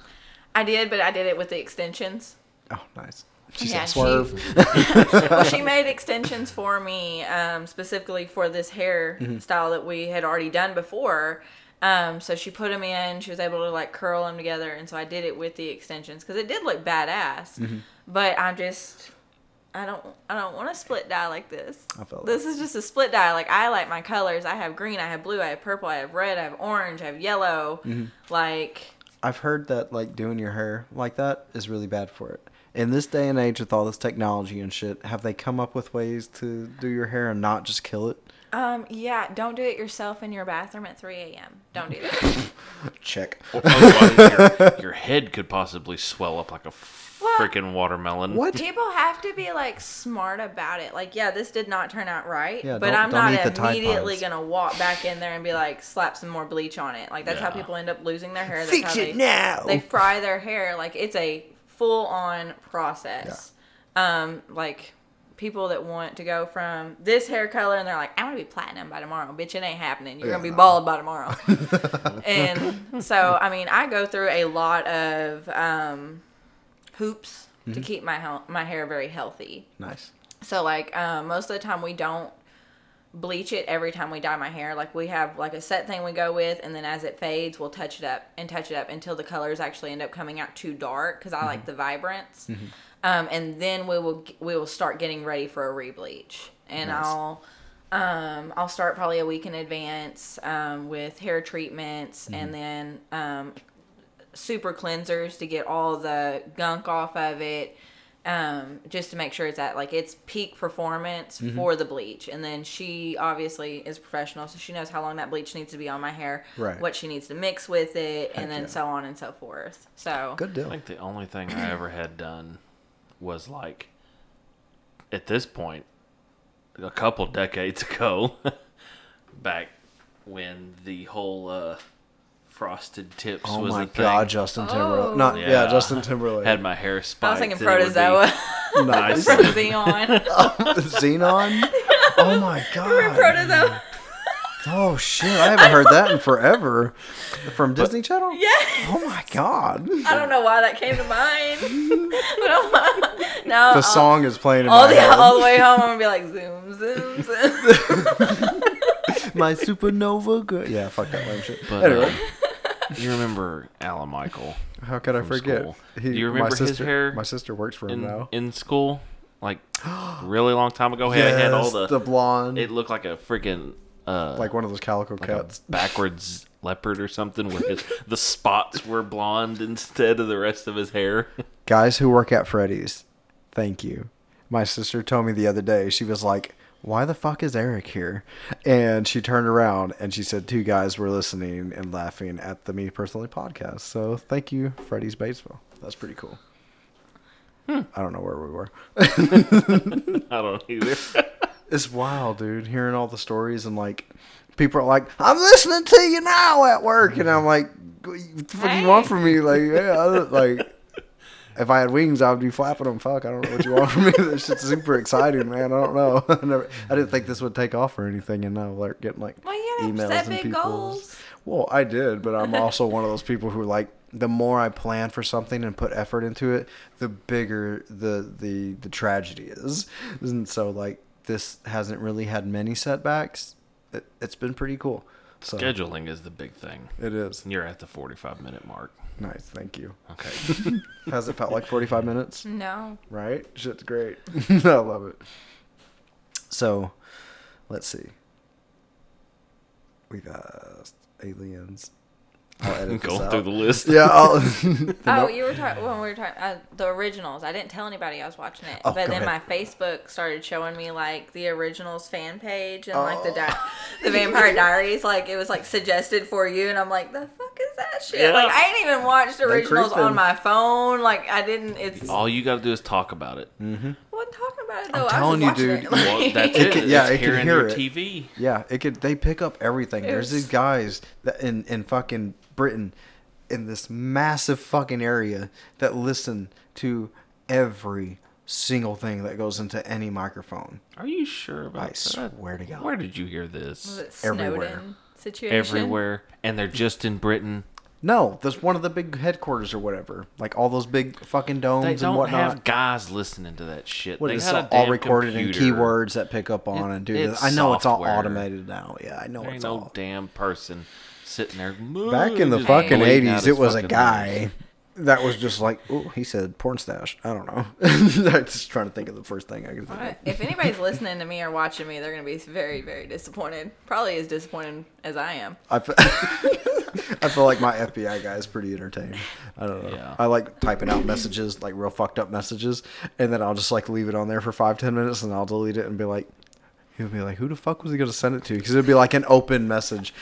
I did, but I did it with the extensions. Oh, nice. She Yeah, said she- well, she made extensions for me um, specifically for this hair Mm-hmm. style that we had already done before. Um, so she put them in. She was able to like curl them together, and so I did it with the extensions because it did look badass. Mm-hmm. But I'm just, I don't, I don't want to split dye like this. I felt This is just a split dye. Like I like my colors. I have green. I have blue. I have purple. I have red. I have orange. I have yellow. Mm-hmm. Like I've heard that like doing your hair like that is really bad for it. In this day and age with all this technology and shit, have they come up with ways to do your hair and not just kill it? Um, yeah, don't do it yourself in your bathroom at 3 a.m. Don't do that. Check. Or otherwise, your, your head could possibly swell up like a well, freaking watermelon. What? People have to be like smart about it. Like, yeah, this did not turn out right, Yeah, but I'm don't not eat the Tide immediately gonna walk back in there and be like, slap some more bleach on it. Like that's how people end up losing their hair. That's Fix how it they, now. They fry their hair. Like it's a full on process. Um, like people that want to go from this hair color and they're like, I'm gonna be platinum by tomorrow. Bitch, it ain't happening. You're Yeah, gonna be no. bald by tomorrow. and so, I mean, I go through a lot of um, hoops Mm-hmm. to keep my my hair very healthy. Nice. So like um, most of the time we don't bleach it every time we dye my hair. Like we have like a set thing we go with, and then as it fades, we'll touch it up and touch it up until the colors actually end up coming out too dark because I like the vibrance. Um, and then we will we will start getting ready for a rebleach, and Nice. I'll. Um, I'll start probably a week in advance um, with hair treatments and then um, super cleansers to get all the gunk off of it um, just to make sure it's at like its peak performance Mm-hmm. for the bleach and then she obviously is professional so she knows how long that bleach needs to be on my hair Right. what she needs to mix with it and then yeah. so on and so forth so Good deal. I think the only thing I ever had done was like, at this point, a couple decades ago, back when the whole uh, frosted tips Oh was my a thing. god, Justin Timberlake. Oh. Not yeah, Yeah. Justin Timberlake. Had my hair spiked. I was thinking and it would be- Proto Zoa nice. from Xeon Zenon. Oh my god. Proto Zoa Oh shit, I haven't heard that in forever. From Disney Channel. yeah Oh my god. I don't know why that came to mind but I'm, now The song is playing in all my the head. all the way home I'm gonna be like zoom zoom zoom my supernova girl. Yeah, fuck that lame shit. But, anyway, uh, you remember Alan Michael how could I forget? school. Do you remember my his sister, hair My sister works for him in now. in school? Like really long time ago. He had all Yes, the, the blonde, It looked like a freaking uh, like one of those calico cats. backwards leopard or something where his, the spots were blonde instead of the rest of his hair. Guys who work at Freddy's, thank you. My sister told me the other day, she was like, Why the fuck is Eric here? And she turned around and she said, Two guys were listening and laughing at the Me Personally podcast. So thank you, Freddy's Batesville. That's pretty cool. Hmm. I don't know where we were. I don't either. It's wild, dude, hearing all the stories and like people are like, I'm listening to you now at work. And I'm like, What the fuck you want from me? Like, yeah, I like. If I had wings, I would be flapping them. Fuck, I don't know what you want from me. This shit's super exciting, man. I don't know. I, never, I didn't think this would take off or anything, and now we're getting like Well, you emails set and big people's. goals. Well, I did, but I'm also one of those people who like the more I plan for something and put effort into it, the bigger the the the tragedy is. And so like this hasn't really had many setbacks. It, it's been pretty cool. So Scheduling is the big thing. it is You're at the 45 minute mark. Nice. Thank you. Okay. Has it felt like 45 minutes? No. Right? Shit's great. I love it. So, let's see. We've asked aliens. I'll edit this Going out. through the list. Yeah. I'll, the Oh, no- you were talking when we were talking uh, the originals. I didn't tell anybody I was watching it, Oh, but then ahead. my Facebook started showing me like the originals fan page and like the Oh. di- the Vampire Diaries. Like it was like suggested for you, and I'm like, the fuck is that shit? Yeah. Like I ain't even watched originals on my phone. Like I didn't. It's All you got to do is talk about it. what talking about it though. I'm I telling you, dude. It. Well, that's It it. can- yeah, it's it can hear your it. TV. yeah, it could. They pick up everything. It There's these guys that in in fucking Britain, in this massive fucking area that listen to every single thing that goes into any microphone. Are you sure about I that? swear to God. Where did you hear was this? it Snowden Everywhere. situation? Everywhere, and they're just in Britain. No, there's one of the big headquarters or whatever. Like all those big fucking domes They and don't whatnot. have guys listening to that shit. What they is got a all recorded computer. in keywords that pick up on It- and do this. I know it's all automated now. Yeah, I know There ain't it's no all. damn person sitting there. Back in the fucking eighties, it was a guy ears. that was just like, oh, he said porn stash. I don't know. I'm just trying to think of the first thing I could think of. If anybody's listening to me or watching me, they're gonna be very, very disappointed. Probably as disappointed as I am. I feel, I feel like my FBI guy is pretty entertaining. I don't know. Yeah. I like typing out messages, like real fucked up messages, and then I'll just like leave it on there for five, ten minutes, and I'll delete it and be like, he'll be like, who the fuck was he gonna send it to? Because it'd be like an open message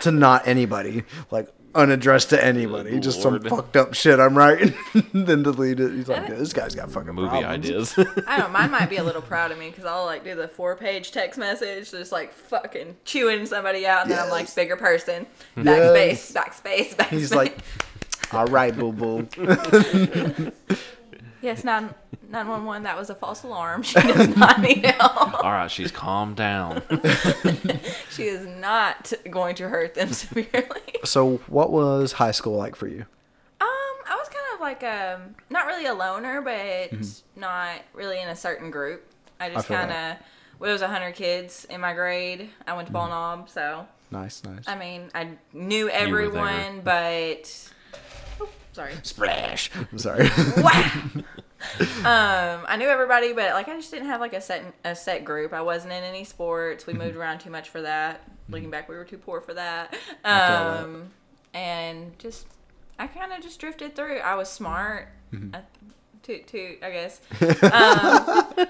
to not anybody. Like, unaddressed to anybody. Just some fucked up shit I'm writing. then delete it. He's like, this guy's got fucking Movie problems. ideas. I don't. Mine might be a little proud of me because I'll like do the four page text message, just like fucking chewing somebody out, and then I'm like bigger person, hmm. Yes. backspace, backspace, backspace. He's like, all right, boo boo. yes, nine nine one one. That was a false alarm. She does not need help. All right, she's calmed down. She is not going to hurt them severely. So, what was high school like for you? Um, I was kind of like um, not really a loner, but not really in a certain group. I just Mm-hmm. kind of. Well, there was hundred kids in my grade. I went to Mm-hmm. Bald Knob, so Nice, nice. I mean, I knew everyone, but sorry. Splash. I'm sorry. wow. um, I knew everybody, but like I just didn't have like a set a set group. I wasn't in any sports. We Mm-hmm. moved around too much for that. Looking back, we were too poor for that. that. Um, and just I kind of just drifted through. I was smart. Mm-hmm. I, toot toot, I guess. Um, I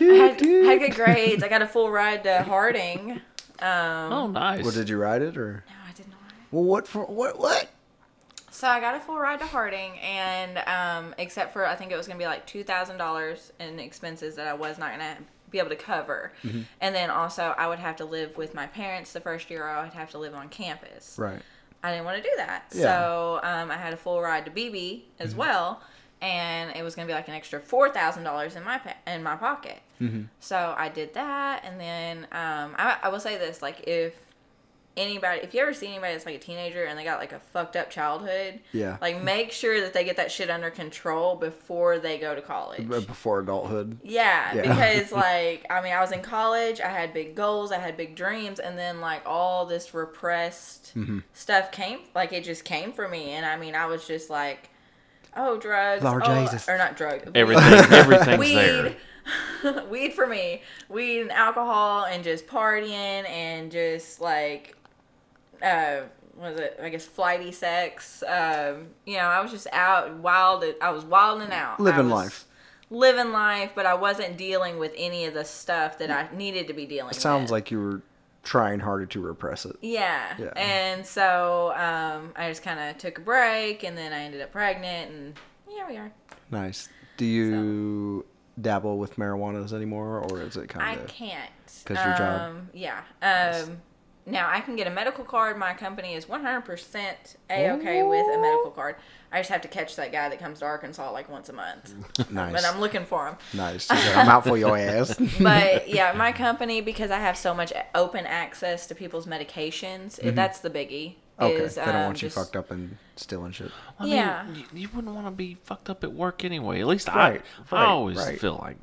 had, had good grades. I got a full ride to Harding. Um, Oh, nice. well, did you ride it or? no, I did not. Well, what for? What? What? So I got a full ride to Harding, and um, except for I think it was gonna be like two thousand dollars in expenses that I was not gonna be able to cover, Mm-hmm. and then also I would have to live with my parents the first year. I would have to live on campus. Right. I didn't want to do that, Yeah. so um, I had a full ride to Beebe as Mm-hmm. well, and it was gonna be like an extra four thousand dollars in my pa- in my pocket. Mm-hmm. So I did that, and then um, I, I will say this: like if anybody, if you ever see anybody that's like a teenager and they got like a fucked up childhood, Yeah. like make sure that they get that shit under control before they go to college. Before adulthood. Yeah, Yeah. because like I mean, I was in college, I had big goals, I had big dreams, and then like all this repressed Mm-hmm. stuff came, like it just came for me, and I mean, I was just like, oh, drugs, Lord oh, Jesus. or not drugs, Everything, everything's weed, there. weed for me, weed and alcohol, and just partying and just like, uh, was it? I guess flighty sex. Um, you know, I was just out wild. I was wilding out, Living life. living life, but I wasn't dealing with any of the stuff that I needed to be dealing. It sounds with. like you were trying harder to repress it. Yeah. Yeah. And so um, I just kind of took a break, and then I ended up pregnant, and here we are. Nice. Do you dabble with marijuanas anymore, or is it kind of? I can't. Because your job? Um, yeah. Um, now I can get a medical card. My company is 100% a okay with a medical card. I just have to catch that guy that comes to Arkansas like once a month. Nice. But I'm looking for him. nice. Like, I'm out for your ass. but yeah, my company because I have so much open access to people's medications, it, that's the biggie. Mm-hmm. okay. Is, they don't um, want you just- fucked up and stealing shit. I mean, Yeah. you, you wouldn't want to be fucked up at work anyway. At least Right, I, right, I always right. feel like,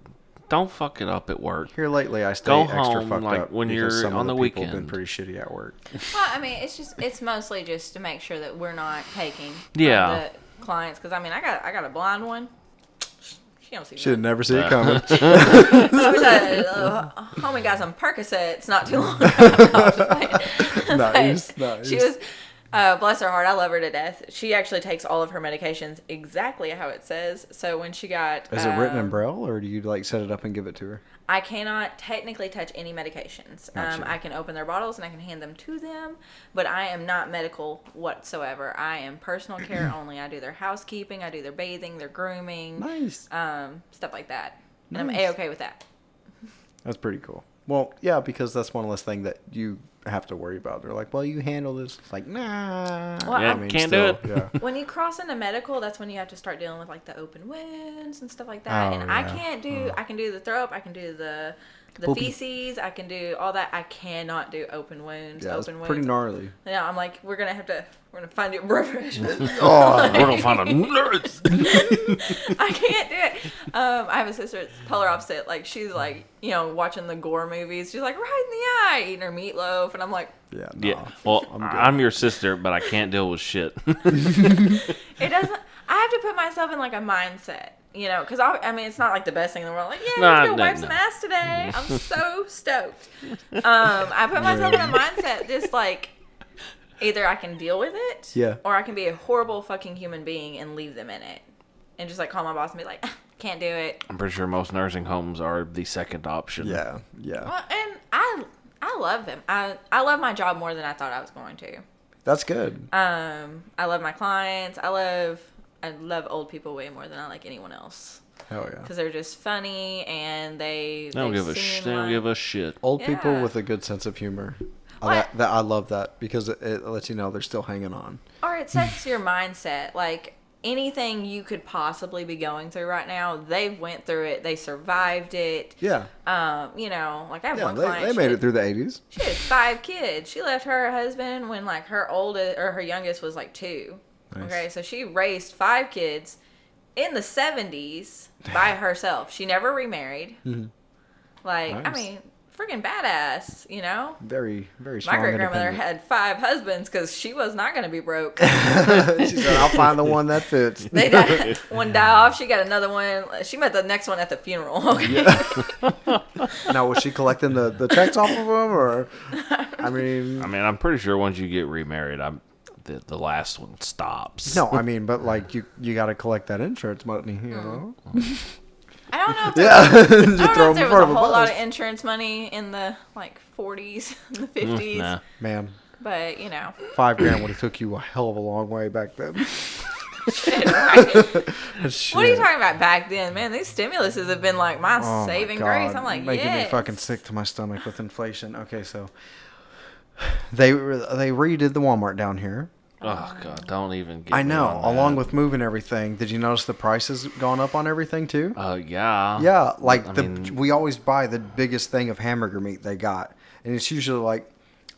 don't fuck it up at work. Here lately, I stay Go extra home, fucked like, up when because you're some of on the, the people have been pretty shitty at work. Well, I mean, it's just it's mostly just to make sure that we're not taking Yeah. the clients because I mean I got I got a blind one. She don't see Should nothing. never see it coming. I wish I, uh, homie got some Percocets not too long ago. Nice, But nice. She was, uh, bless her heart, I love her to death. She actually takes all of her medications exactly how it says. So when she got, Is it written in um, braille, or do you like set it up and give it to her? I cannot technically touch any medications. Um, I can open their bottles and I can hand them to them, but I am not medical whatsoever. I am personal care only. I do their housekeeping, I do their bathing, their grooming, Nice. um, stuff like that. And I'm a okay with that. That's pretty cool. Well, yeah, because that's one less thing that you have to worry about. They're like, well, you handle this. It's like, nah. Well, Yeah, I can't do it. Yeah. when you cross into medical, that's when you have to start dealing with like the open wounds and stuff like that. Oh, and I can't do. Mm-hmm. I can do the throw up. I can do the the Poopy. feces. I can do all that. I cannot do open wounds. Yeah, it's open pretty gnarly. Yeah, I'm like, we're gonna have to. We're gonna find you a professional. Oh, We're gonna find a nurse. I can't do it. Um, I have a sister that's polar opposite. Like she's like, you know, watching the gore movies. She's like, right in the eye, eating her meatloaf, and I'm like, yeah. Yeah. Well, I'm I'm, your sister, but I can't deal with shit. it doesn't. I have to put myself in like a mindset, you know, because I, I mean, it's not like the best thing in the world. Like, yeah, Nah, let's go no, wipe no. some ass today. I'm so stoked. Um, I put myself in a mindset, just like either I can deal with it, Yeah. or I can be a horrible fucking human being and leave them in it, and just like call my boss and be like, can't do it. I'm pretty sure most nursing homes are the second option. Yeah, yeah. Well, and I I love them. I I love my job more than I thought I was going to. That's good. Um, I love my clients. I love I love old people way more than I like anyone else Hell yeah. because they're just funny and they They don't give a seem sh- they don't give a shit. Old people with a good sense of humor. I, What? that, that, I love that because it, it lets you know they're still hanging on. or it sets your mindset like anything you could possibly be going through right now they've went through it they survived it Yeah. um you know like i have Yeah, one they, client they made had- it through the 80s. she had five kids she left her husband when like her oldest or her youngest was like two Nice. okay so she raised five kids in the 70s by herself she never remarried like i Mm-hmm. Nice. mean freaking badass you know Very, very strong. my great grandmother had five husbands because she was not going to be broke. she said, "I'll find the one that fits." They died. one die off. She got another one. She met the next one at the funeral. Okay. now, was she collecting the, the checks off of them, or? I mean, I mean, I'm pretty sure once you get remarried, I'm the, the last one stops. no, I mean, but like you, you got to collect that insurance money, you hmm. know? I don't know. If there, Yeah, I don't know throw if there in was front a of a whole lot bus. of insurance money in the like 40s, and the 50s, Nah. Man, but you know. five grand would have took you a hell of a long way back then. right. What are you talking about back then, man? These stimuluses have been like my Oh my saving God, grace. I'm like, making yes. me fucking sick to my stomach with inflation. Okay, so they they redid the Walmart down here. Oh god, don't even. Get I me know. on Along that. with moving everything, did you notice the prices gone up on everything too? Uh, yeah. Yeah, like I the mean- we always buy the biggest thing of hamburger meat they got, and it's usually like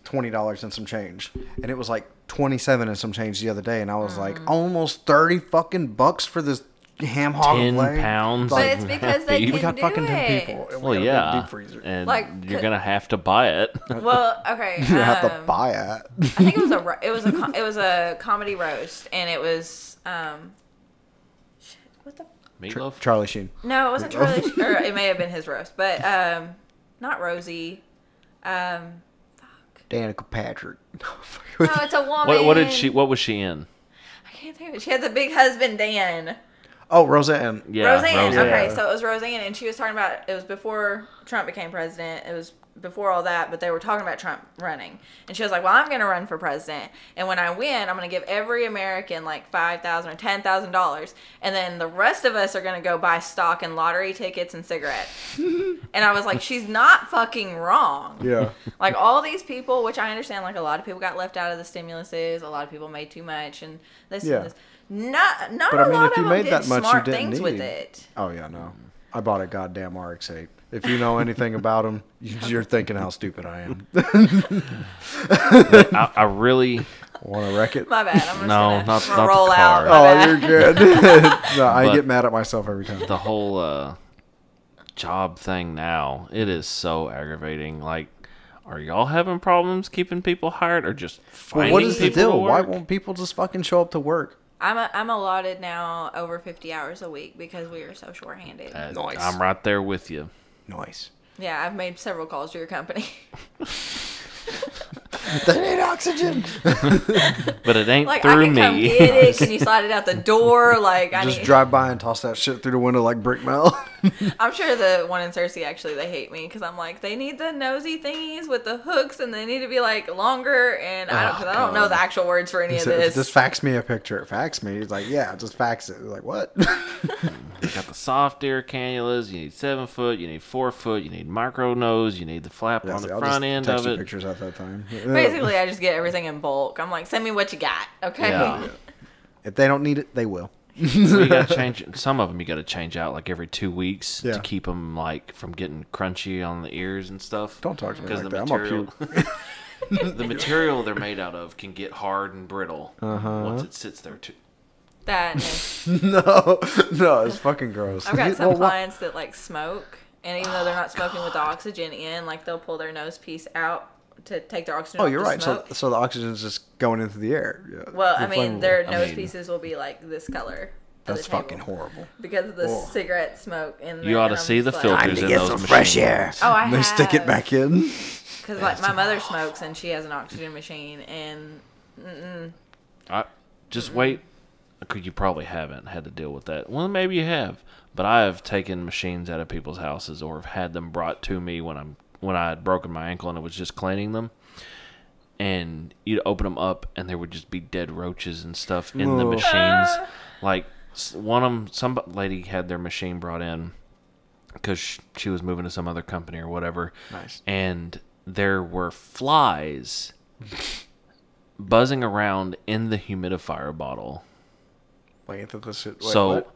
twenty dollars and some change, and it was like twenty seven and some change the other day, and I was like Mm. almost thirty fucking bucks for this ham hog Ten leg. pounds. But it's because they We can we got do fucking ten it. people. and we Well, got a big yeah, deep freezer. and Like, you're could- gonna have to buy it. Well, okay. you have to um, buy it. I think it was a ro- it was a co- it was a comedy roast, and it was um. Shit, what the? Meatloaf. Charlie Sheen. No, it wasn't Charlie. Sh- or it may have been his roast, but um, not Rosie. Um, Danica Patrick. no, it's a woman. what, what did she? What was she in? I can't think of it. She had the big husband Dan. Oh, Roseanne. Yeah, Roseanne. Roseanne. Okay, so it was Roseanne, and she was talking about it was before Trump became president. It was before all that, but they were talking about Trump running, and she was like, "Well, I'm going to run for president, and when I win, I'm going to give every American like five thousand or ten thousand dollars, and then the rest of us are going to go buy stock and lottery tickets and cigarettes." and I was like, "She's not fucking wrong." Yeah. like all these people, which I understand, like a lot of people got left out of the stimuluses, a lot of people made too much, and this Yeah. and this. Not, not But a I mean, lot if you of made them that did much, you smart didn't things with it. Oh yeah, no. I bought a goddamn RX-8. If you know anything about them, you're thinking how stupid I am. I, I really. Want to wreck it? My bad. I'm just No, gonna, not- I'm not gonna the roll out. car. My Oh, bad. you're good. no, I But- get mad at myself every time. the whole uh, job thing now it is so aggravating like are y'all having problems keeping people hired or just Well, finding what is the people to deal? Why won't people just fucking show up to work? I'm a, I'm allotted now over 50 hours a week because we are so short-handed. Uh, Nice. i'm right there with you Nice. yeah, I've made several calls to your company. They need oxygen. but it ain't like I through can come me get it. Can you slide it out the door? Like I just need. drive by and toss that shit through the window like brick mail. I'm sure the one in Searcy actually they hate me because I'm like they need the nosy thingies with the hooks and they need to be like longer and I don't Oh, I don't know the actual words for any He of said, this. just fax me a picture. Fax me. He's like, yeah, just fax it. Like what? you got the soft ear cannulas you need seven foot you need four foot you need micro nose you need the flap Yeah, on see, the I'll front just end text of you it Pictures at that time. Basically, I just get everything in bulk. I'm like, send me what you got, okay? Yeah. if they don't need it, they will. Well, you gotta change some of them you gotta change out like every two weeks Yeah. to keep them like from getting crunchy on the ears and stuff Don't talk to me because like the that. I'm material the material they're made out of can get hard and brittle Uh-huh. once it sits there too. That is, no, no, it's fucking gross. I've got some Well, clients that like smoke, and even though they're not smoking with the oxygen in, like they'll pull their nose piece out to take their oxygen. Oh, off you're to right. So, Smoke. so the oxygen's just going into the air. Yeah. well, I mean, flammable. their I nose mean- pieces will be like this color. That's fucking horrible. because of the Oh. cigarette smoke. In You ought to um, see the filters in those machines. Oh, I they stick it back in. Because like my mother smokes and she has an oxygen machine, and I, just wait. Could you probably haven't had to deal with that? Well, maybe you have, but I have taken machines out of people's houses or have had them brought to me when I'm when I had broken my ankle and it was just cleaning them. and you'd open them up, and there would just be dead roaches and stuff in the Ugh. machines. Ah. Like one of them, some lady had their machine brought in because she was moving to some other company or whatever. Nice. And there were flies buzzing around in the humidifier bottle. Wait, I this shit. Wait, so what?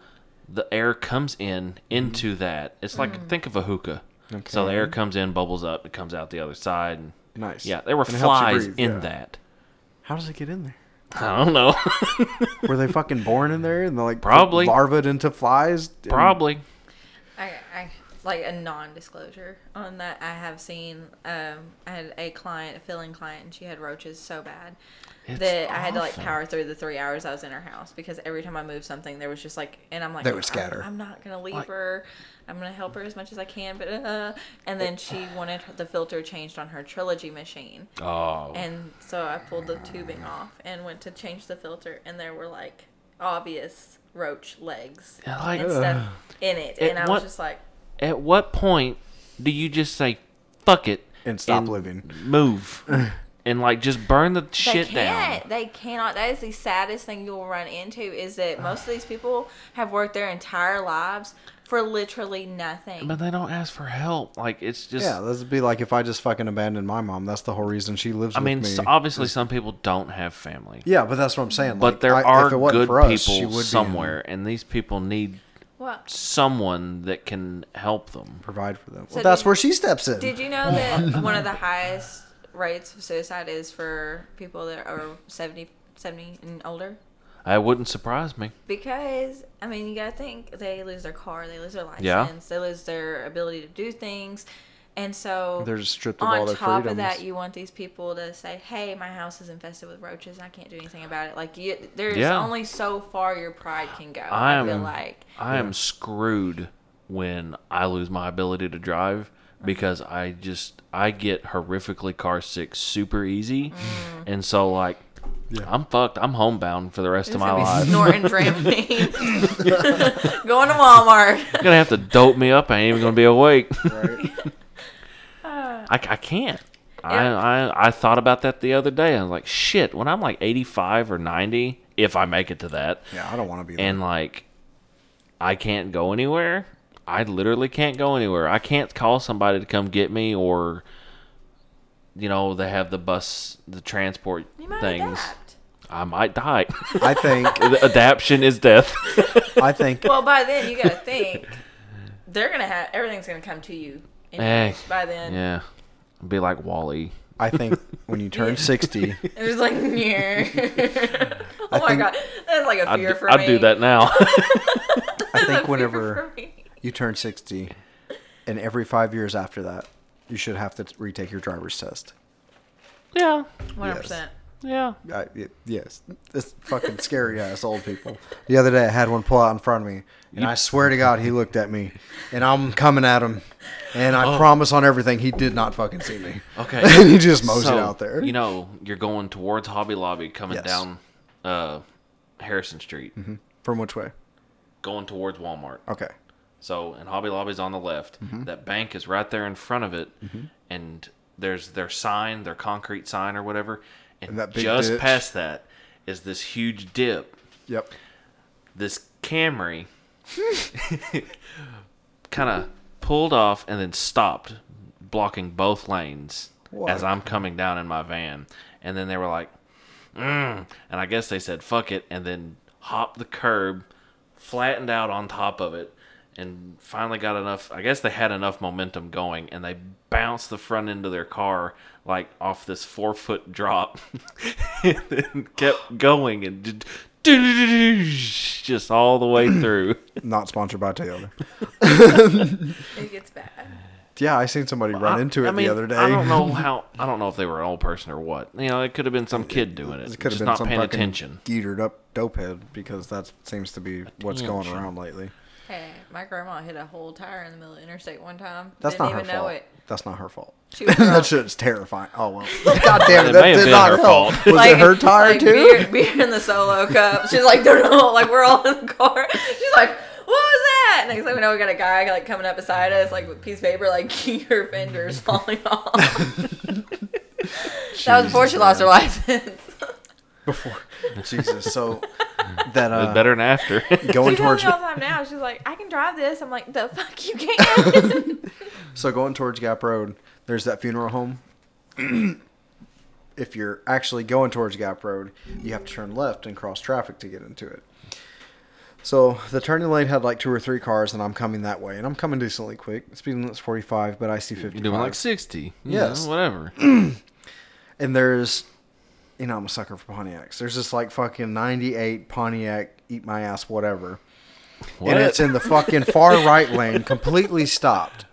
the air comes in into mm. that. It's like mm. think of a hookah. So the air comes in, bubbles up, it comes out the other side. And, nice. yeah, there were And it helps you flies breathe, in yeah. that. How does it get in there? I don't know. Were they fucking born in there and they're like Probably. larvaed into flies? And- Probably. I, I like a non-disclosure on that. I have seen. Um, I had a client, a filling client, and she had roaches so bad It's that I had to like power through the three hours I was in her house because every time I moved something, there was just like, and I'm like, They would "I'm- scatter. I'm, not gonna leave Like- her. I'm gonna help her as much as I can, but uh, and then she wanted the filter changed on her trilogy machine. Oh. And so I pulled the tubing off and went to change the filter, and there were like obvious roach legs Yeah, like, and stuff in it. It- And I what- was just like, at what point do you just say fuck it And stop living. move and like just burn the they shit can't. down? They cannot. That is the saddest thing you will run into is that most of these people have worked their entire lives for literally nothing. But they don't ask for help. Like it's just. Yeah, this would be like if I just fucking abandoned my mom. That's the whole reason she lives I with mean, me. s obviously some people don't have family, yeah, but that's what I'm saying. but like, there I- are if it good for us, she people would somewhere, and these people need well, someone that can help them. provide for them. So Well, that's did- where she steps in. did you know that one of the highest rates of suicide is for people that are 70, 70 and older? That wouldn't surprise me. Because I mean, you gotta think they lose their car, they lose their license, Yeah. they lose their ability to do things, and so They're just stripped of all their freedoms. on top of that, you want these people to say, "Hey, my house is infested with roaches. I can't do anything about it." Like, you, there's Yeah. only so far your pride can go. I I, feel am- like I am screwed when I lose my ability to drive because I just I get horrifically car sick super easy, Mm. and so like I'm fucked. I'm homebound for the rest it's of my gonna be life. snorting Dramamine, going to Walmart. You're gonna have to dope me up. I ain't even gonna be awake. right? I, I can't. I, Yeah. I I thought about that the other day. I was like, shit. When I'm like 85 or 90, if I make it to that, Yeah, I don't want to be there. and like I can't go anywhere. I literally can't go anywhere. I can't call somebody to come get me or you know, they have the bus the transport You might things. adapt. I might die. I think. The Adaption is death. I think. Well, by then you gotta think they're gonna have everything's gonna come to you. anyways Hey, by then, yeah. Be like WALL-E. I think when you turn sixty, it was like, near. oh I my think- god, that's like a I'd, fear do- for I'd me. do that now. I think whenever you turn sixty, and every five years after that, you should have to retake your driver's test. yeah. One hundred percent. Yeah. I, y- yes, this fucking scary ass old people. The other day, I had one pull out in front of me, and I swear to God, he looked at me, and I'm coming at him, and I promise on everything, he did not fucking see me. Okay. and he just mows So, it out there. You know, you're going towards Hobby Lobby, coming Yes. down uh, Harrison Street, From which way? going towards Walmart. Okay. So, and Hobby Lobby's on the left. Mm-hmm. That bank is right there in front of it, and there's their sign, their concrete sign or whatever. And, And that big just ditch. past that is this huge dip. Yep. This Camry kind of pulled off and then stopped, blocking both lanes as I'm coming down in my van. And then they were like, mm. and I guess they said fuck it, and then hopped the curb, flattened out on top of it, and finally got enough. I guess they had enough momentum going, and they bounced the front end of their car like off this four foot drop, and then kept going and did. Just all the way through. Not sponsored by Toyota. It gets bad. Yeah, I seen somebody run I- into it I mean, the other day. I don't know how. I don't know if they were an old person or what. You know, it could have been some kid doing it, It could have been not some paying attention. geetered up dopehead because that seems to be what's Yeah, going around lately. Hey, my grandma hit a whole tire in the middle of the interstate one time. That's Didn't not her even know fault. it. That's not her fault. She was that drunk. shit's terrifying. Oh well. God damn it, It that have did been not her help. fault. Was Like- it her tire like too? Beer, beer in the solo cup. She's like, no, no, like we're all in the car. She's like, what was that? Next thing we know, we got a guy like coming up beside us, like with a piece of paper, like your fender's falling off. That was before she lost her license. Before Jesus, so that uh, better than after. going she towards me all the time now. She's like, I can drive this. I'm like, the fuck you can't. so going towards Gap Road, there's that funeral home. if you're actually going towards Gap Road, you have to turn left and cross traffic to get into it. So the turning lane had like two or three cars, and I'm coming that way, and I'm coming decently quick. Speed limit's 45, but I see 50. You're doing like 60. Yes. know, whatever. and there's, you know, I'm a sucker for Pontiacs. There's this like fucking 98 Pontiac, eat my ass, whatever. What? and it's in the fucking far right lane, completely stopped.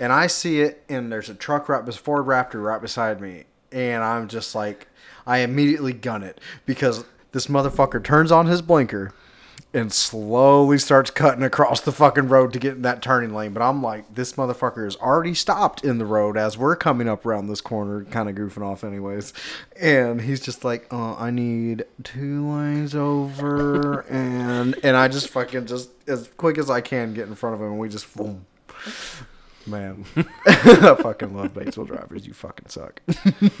And I see it, and there's a truck right, bes- Ford Raptor right beside me, and I'm just like, I immediately gun it because this motherfucker turns on his blinker and slowly starts cutting across the fucking road to get in that turning lane. But I'm like, this motherfucker is already stopped in the road as we're coming up around this corner, kind of goofing off, anyways. And he's just like, uh, I need two lanes over, and and I just fucking just as quick as I can get in front of him, and we just boom. Man, I fucking love Batesville drivers. You fucking suck.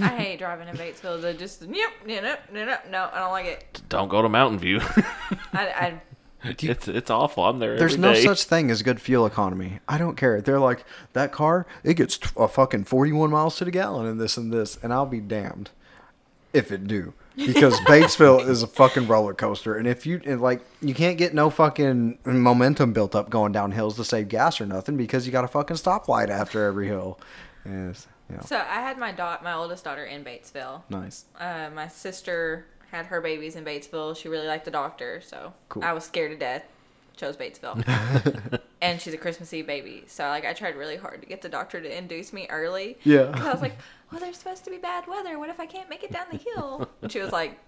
I hate driving in Batesville. They just, yep, no, no, no, no, no, I don't like it. Don't go to Mountain View. I, I it's it's awful. I'm there. There's every no day. such thing as good fuel economy. I don't care. They're like that car. It gets t- a fucking 41 miles to the gallon and this and this, and I'll be damned if it do. Because Batesville is a fucking roller coaster, and if you and like you can't get no fucking momentum built up going down hills to save gas or nothing because you got a fucking stoplight after every hill. You know, so I had my daughter, my oldest daughter, in Batesville. nice. Uh, my sister had her babies in Batesville. She really liked the doctor, so Cool. I was scared to death. Chose Batesville, and she's a Christmas Eve baby. So like, I tried really hard to get the doctor to induce me early. Yeah. Because I was like, well, there's supposed to be bad weather. What if I can't make it down the hill? And she was like,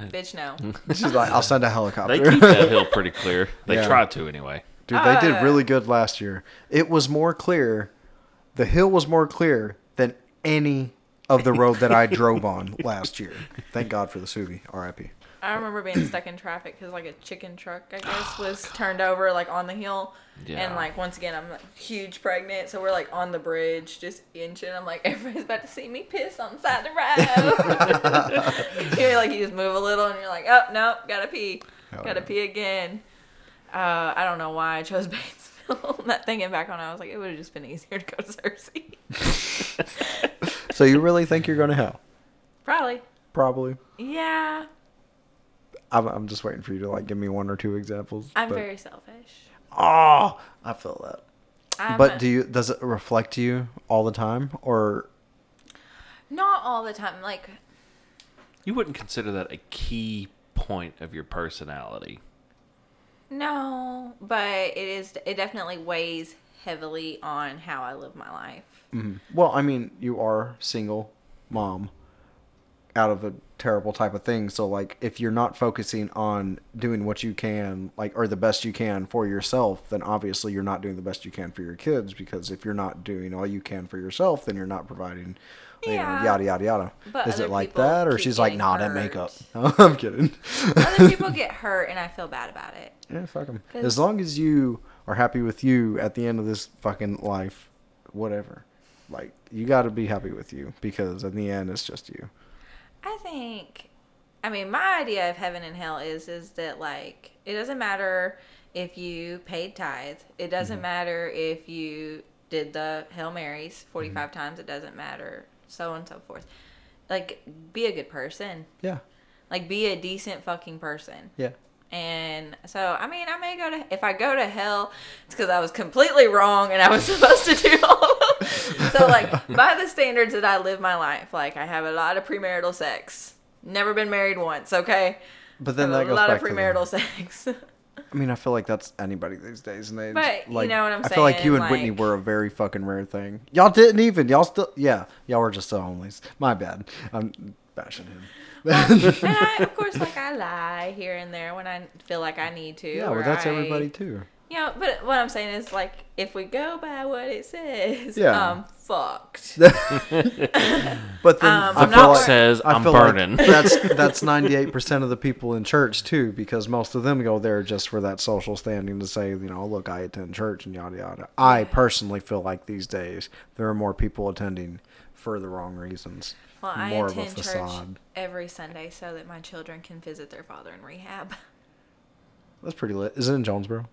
bitch, no. She's like, I'll send a helicopter. They helicopter. keep that hill pretty clear. They Yeah. try to anyway. Dude, they did Uh, really good last year. It was more clear. The hill was more clear than any of the road that I drove on last year. Thank God for the Suvi. R.I.P. I remember being stuck in traffic because like a chicken truck, I guess, was turned over like on the hill. Yeah. And like once again, I'm like huge pregnant, so we're like on the bridge, just inching. I'm like, everybody's about to see me piss on the side of the road. you're like, you just move a little, and you're like, oh no, gotta pee, Hell gotta pee again. Uh, I don't know why I chose Batesville. that thinking back on, it, I was like, it would have just been easier to go to Searcy. So you really think you're going to hell? Probably. Probably. Yeah, I'm, I'm just waiting for you to like give me one or two examples. I'm but- very selfish. Oh, I feel that. I'm but do you? Does it reflect you all the time, or not all the time. Like You wouldn't consider that a key point of your personality. No, but it is. It definitely weighs heavily on how I live my life. Mm-hmm. Well, I mean, you are single mom out of a terrible type of thing. So, like, if you're not focusing on doing what you can, like, or the best you can for yourself, then obviously you're not doing the best you can for your kids. Because if you're not doing all you can for yourself, then you're not providing, you know, yada, yada, yada. But Is it like that? Or she's like, nah, that makeup. No, I'm kidding. Other people get hurt, and I feel bad about it. yeah, fuck 'em. 'Cause- As long as you are happy with you at the end of this fucking life, whatever. Like, you got to be happy with you because in the end, it's just you. I think. I mean, my idea of heaven and hell is is that like it doesn't matter if you paid tithe. It doesn't Mm-hmm. matter if you did the Hail Marys 45 Mm-hmm. times. It doesn't matter, so on and so forth. Like, be a good person. Yeah. Like, be a decent fucking person. Yeah. And so, I mean, I may go to, if I go to hell, it's because I was completely wrong and I was supposed to do all. So, like, by the standards that I live my life, like, I have a lot of premarital sex. Never been married once, okay? But then I a lot of premarital sex. I mean, I feel like that's anybody these days and they but you like, know what I'm I feel like you saying, and Whitney were a very fucking rare thing. Y'all didn't even. Y'all still. Yeah. Y'all were just the onlys. My bad. I'm bashing him. and I, of course, like, I lie here and there when I feel like I need to. yeah, well, that's I- everybody too. You know, but what I'm saying is, like, if we go by what it says, Yeah. I'm fucked. But then Um, I I'm not Book like, says I I'm feel burning. Like that's that's ninety eight percent of the people in church too, because most of them go there just for that social standing to say, you know, look, I attend church and yada yada. I personally feel like these days there are more people attending for the wrong reasons. Well, I more of a attend church facade. every Sunday so that my children can visit their father in rehab. That's pretty lit. Is it in Jonesboro?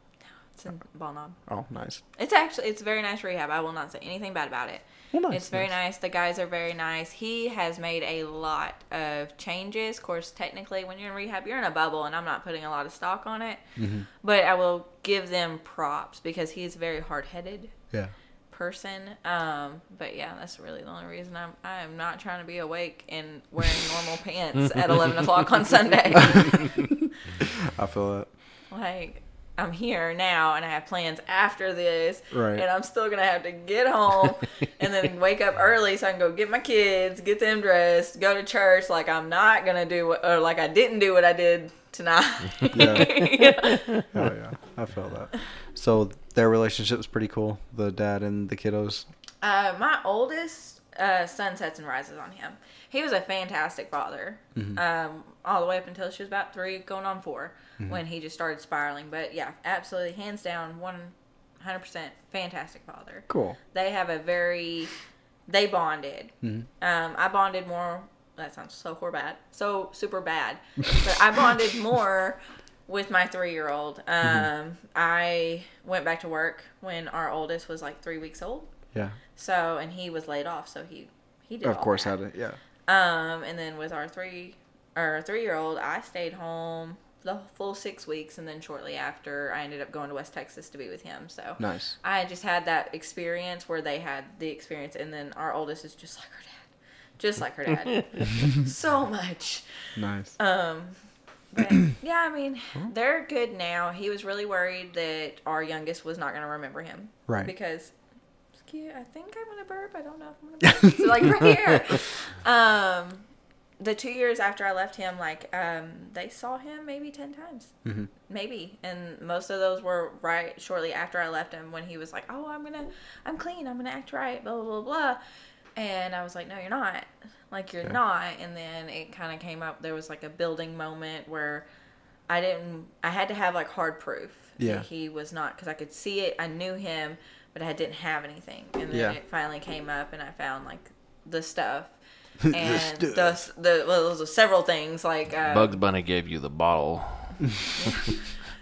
It's in Bald Knob. Oh, nice. It's actually it's very nice rehab. I will not say anything bad about it. Well, nice, it's very nice. nice. The guys are very nice. He has made a lot of changes. Of course, technically, when you're in rehab, you're in a bubble, and I'm not putting a lot of stock on it. Mm-hmm. But I will give them props because he's a very hard headed Yeah. person. Um, but yeah, that's really the only reason I'm I am not trying to be awake and wearing normal pants at eleven o'clock on Sunday. I feel that. like I'm here now and I have plans after this, Right. and I'm still gonna have to get home and then wake up early so I can go get my kids, get them dressed, go to church. Like I'm not gonna do what, or like I didn't do what I did tonight. Yeah. Oh yeah, I feel that. So their relationship's pretty cool. The dad and the kiddos. Uh, my oldest uh, sun sets and rises on him. He was a fantastic father, um, all the way up until she was about three, going on 4 when he just started spiraling. But yeah, absolutely, hands down, one hundred percent fantastic father. Cool. They have a very, they bonded. Um, I bonded more. That sounds so bad, so super bad. but I bonded more with my three-year-old. Um, I went back to work when our oldest was like three weeks old. Yeah. So and he was laid off, so he he did. Of course, that. had it. Yeah. Um, and then with our three or three year old, I stayed home the full six weeks, and then shortly after, I ended up going to West Texas to be with him. So Nice. I just had that experience where they had the experience, and then our oldest is just like her dad, just like her dad, so much. Nice. Um, but yeah, I mean, they're good now. He was really worried that our youngest was not going to remember him, Right. Because, excuse, I think I'm gonna burp. I don't know if I'm gonna burp. so like right here. Um, the two years after I left him, like um, they saw him maybe ten times, hmm maybe, and most of those were right shortly after I left him when he was like, "Oh, I'm gonna, I'm clean. I'm gonna act right." Blah blah blah blah. And I was like, "No, you're not. Like you're not." And then it kind of came up. There was like a building moment where I didn't. I had to have like hard proof. Yeah. That he was not because I could see it. I knew him, but I didn't have anything. And then Yeah. it finally came up, and I found like the stuff. The And stuff. the, the well, those were several things like uh, Bugs Bunny gave you the bottle.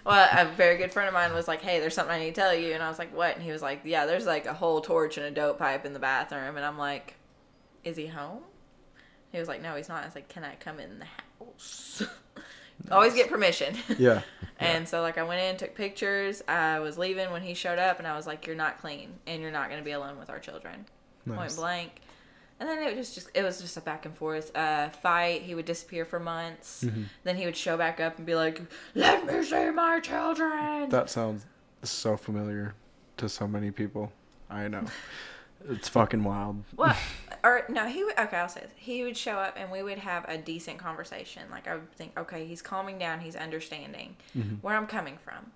Well, a very good friend of mine was like, "Hey, there's something I need to tell you," and I was like, "What?" And he was like, "Yeah, there's like a whole torch and a dope pipe in the bathroom," and I'm like, "Is he home?" He was like, "No, he's not." I was like, "Can I come in the house?" Always get permission. Yeah. And so like I went in, took pictures. I was leaving when he showed up, and I was like, "You're not clean, and you're not going to be alone with our children." Point blank. And then it was just it was just a back and forth uh, fight. He would disappear for months. Mm-hmm. Then he would show back up and be like, "Let me see my children." That sounds so familiar to so many people. I know. It's fucking wild. What? Or no, he would. Okay, I'll say this. He would show up and we would have a decent conversation. Like I would think, okay, he's calming down. He's understanding where I'm coming from.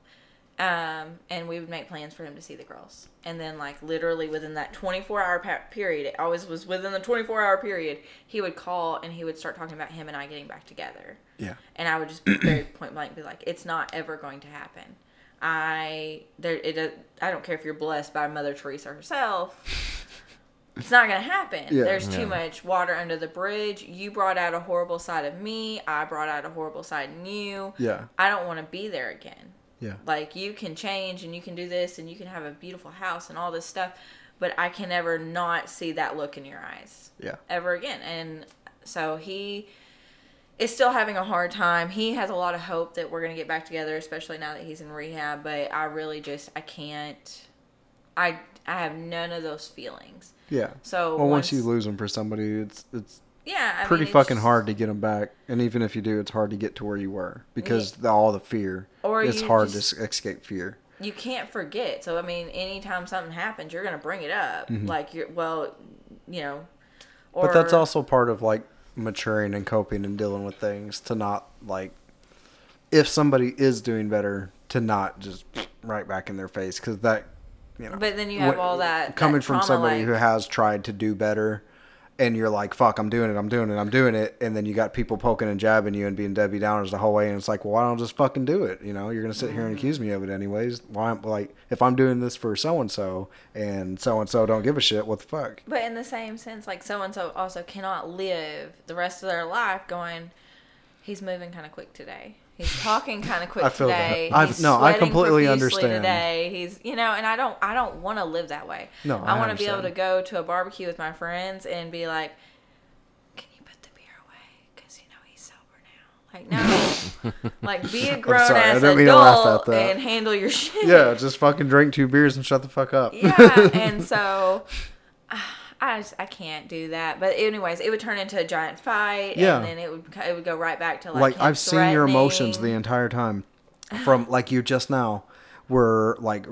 Um, and we would make plans for him to see the girls. And then, like literally within that 24 hour pa- period, it always was within the 24 hour period. He would call and he would start talking about him and I getting back together. Yeah. And I would just be very point blank be like, it's not ever going to happen. I there it uh, I don't care if you're blessed by Mother Teresa herself. It's not gonna happen. Yeah. There's too much water under the bridge. You brought out a horrible side of me. I brought out a horrible side in you. Yeah. I don't want to be there again. Yeah. Like you can change and you can do this and you can have a beautiful house and all this stuff, but I can never not see that look in your eyes Yeah. ever again. And so he is still having a hard time. He has a lot of hope that we're going to get back together, especially now that he's in rehab, but I really just I can't I I have none of those feelings. Yeah. So Well, once you lose them for somebody, it's it's yeah, I pretty mean, fucking just- hard to get them back. And even if you do, it's hard to get to where you were because the, all the fear. Or it's hard just- to escape fear. you can't forget. So I mean, anytime something happens, you're gonna bring it up. Like you're well, you know. Or, Mm-hmm. But that's also part of like maturing and coping and dealing with things to not like if somebody is doing better to not just right back in their face because that you know But then you have wh- all that- coming that from somebody like- who has tried to do better and you're like, "Fuck, I'm doing it, I'm doing it, I'm doing it," and then you got people poking and jabbing you and being Debbie Downers the whole way, and it's like, well, why don't I just fucking do it? You know, you're gonna sit here and mm-hmm. accuse me of it anyways. Why? Like, if I'm doing this for so and so, and so and so don't give a shit, what the fuck? But in the same sense, like so and so also cannot live the rest of their life going, he's moving kind of quick today. He's talking kind of quick I feel that. today. I- He's no, I completely understand. Today, he's you know, and I don't, I don't want to live that way. No, I, I want to be able to go to a barbecue with my friends and be like, "Can you put the beer away? Because you know he's sober now." Like no, like be a grown sorry, ass didn't mean to laugh adult that. and handle your shit. Yeah, just fucking drink two beers and shut the fuck up. yeah and so I just I can't do that. But anyways, it would turn into a giant fight, Yeah. and then it would it would go right back to like like I've seen your emotions the entire time, from like you just now, were like